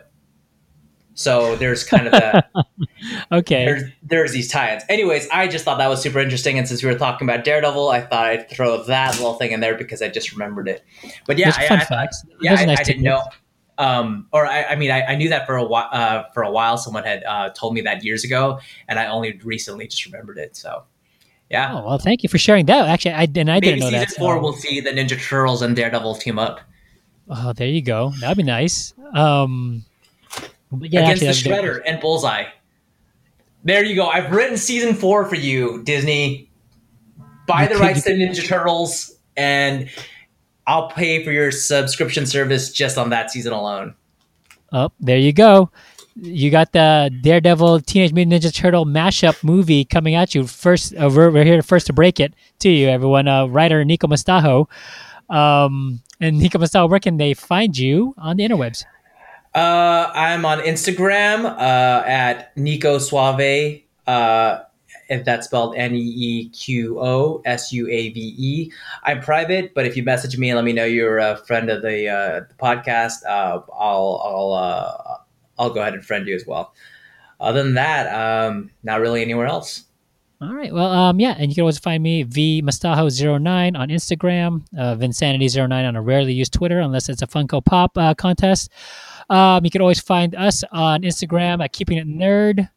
So there's kind of the Okay. there's there's these tie-ins. Anyways, I just thought that was super interesting, and since we were talking about Daredevil, I thought I'd throw that little thing in there because I just remembered it. But yeah, I, fun I, facts. yeah, Those I, nice I didn't know. Um, or I, I mean, I, I knew that for a while. Uh, for a while, someone had uh, told me that years ago, and I only recently just remembered it. So, yeah, Oh well, thank you for sharing that. Actually, I and I maybe didn't know season that. four so- we'll see the Ninja Turtles and Daredevil team up Oh, there you go. That'd be nice. Um, yeah, against actually, the Shredder and Bullseye. There you go. I've written season four for you, Disney. Buy the rights to Ninja Turtles, and I'll pay for your subscription service just on that season alone. Oh, there you go. you got the Daredevil Teenage Mutant Ninja Turtle mashup movie coming at you. First, uh, we're, we're here first to break it to you, everyone. Uh, writer Nico Mustajo. Um, and Nico Mustajo, where can they find you on the interwebs? Uh, I'm on Instagram uh, at Nico Suave. Uh, if that's spelled N E E Q O S U A V E. I'm private, but if you message me and let me know you're a friend of the, uh, the podcast, uh, I'll I'll uh, I'll go ahead and friend you as well. Other than that, um, not really anywhere else. All right. Well, um, yeah, and you can always find me v Mustajo09 on Instagram, uh, Vinsanity09 on a rarely used Twitter, unless it's a Funko Pop uh, contest. Um, you can always find us on Instagram at Keeping It Nerd.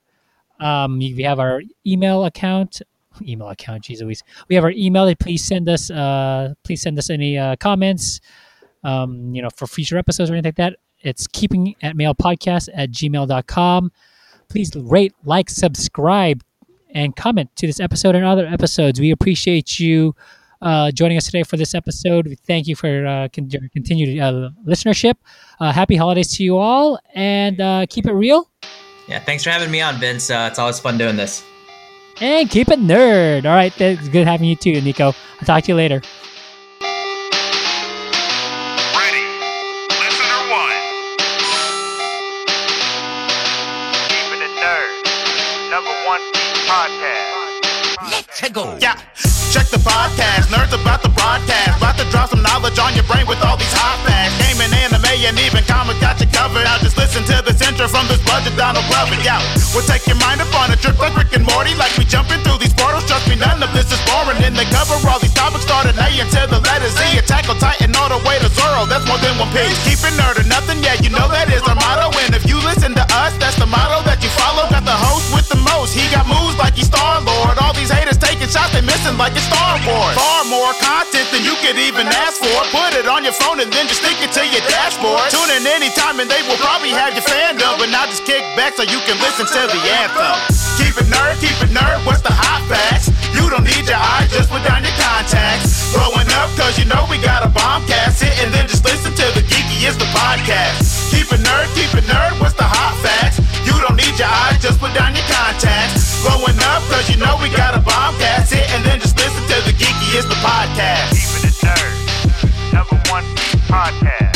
Um, we have our email account. Email account, geez Louise. We have our email. Please send us. Uh, please send us any uh, comments. Um, you know, for future episodes or anything like that. It's keeping at mailpodcast at gmail.com. Please rate, like, subscribe, and comment to this episode and other episodes. We appreciate you uh, joining us today for this episode. We thank you for uh, con- your continued uh, listenership. Uh, happy holidays to you all, and uh, keep it real Yeah, thanks for having me on, Vince. Uh, it's always fun doing this. and keep it nerd. All right, it's good having you too, Nico. I'll talk to you later. Knowledge on your brain with all these hot facts. Gaming, anime, and even comics got you covered. Now just listen to this intro from this budget Donald Glover. Yeah, we'll take your mind up on a trip like Rick and Morty. Like we jumping through these portals. Trust me, none of this is boring. And they cover all these topics starting A until the letter Z. Attack on Titan all the way to Zoro. That's more than one piece. Keep it nerd or nothing. Yeah, you know that is our motto. And if you listen to us, that's the motto that you follow. Got the host with the most. He got moves like he's Star Lord. All these haters taking shots, they missing like it's Star Wars. Far more content than you could even ask for. Put it on your phone and then just stick it to your dashboard. Tune in anytime and they will probably have your fandom. But now just kick back so you can listen to the anthem. Keep it nerd, keep it nerd. What's the hot facts? You don't need your eyes, just put down your contacts. Growing up, cause you know we got a bombcast. Hit and then just listen to the geeky is the podcast. Keep it nerd, keep it nerd. What's the hot facts? You don't need your eyes, just put down your contacts. Growing up, cause you know we got a bombcast. Sit and then just listen to the geeky is the podcast. Keeping it nerd. Number one podcast.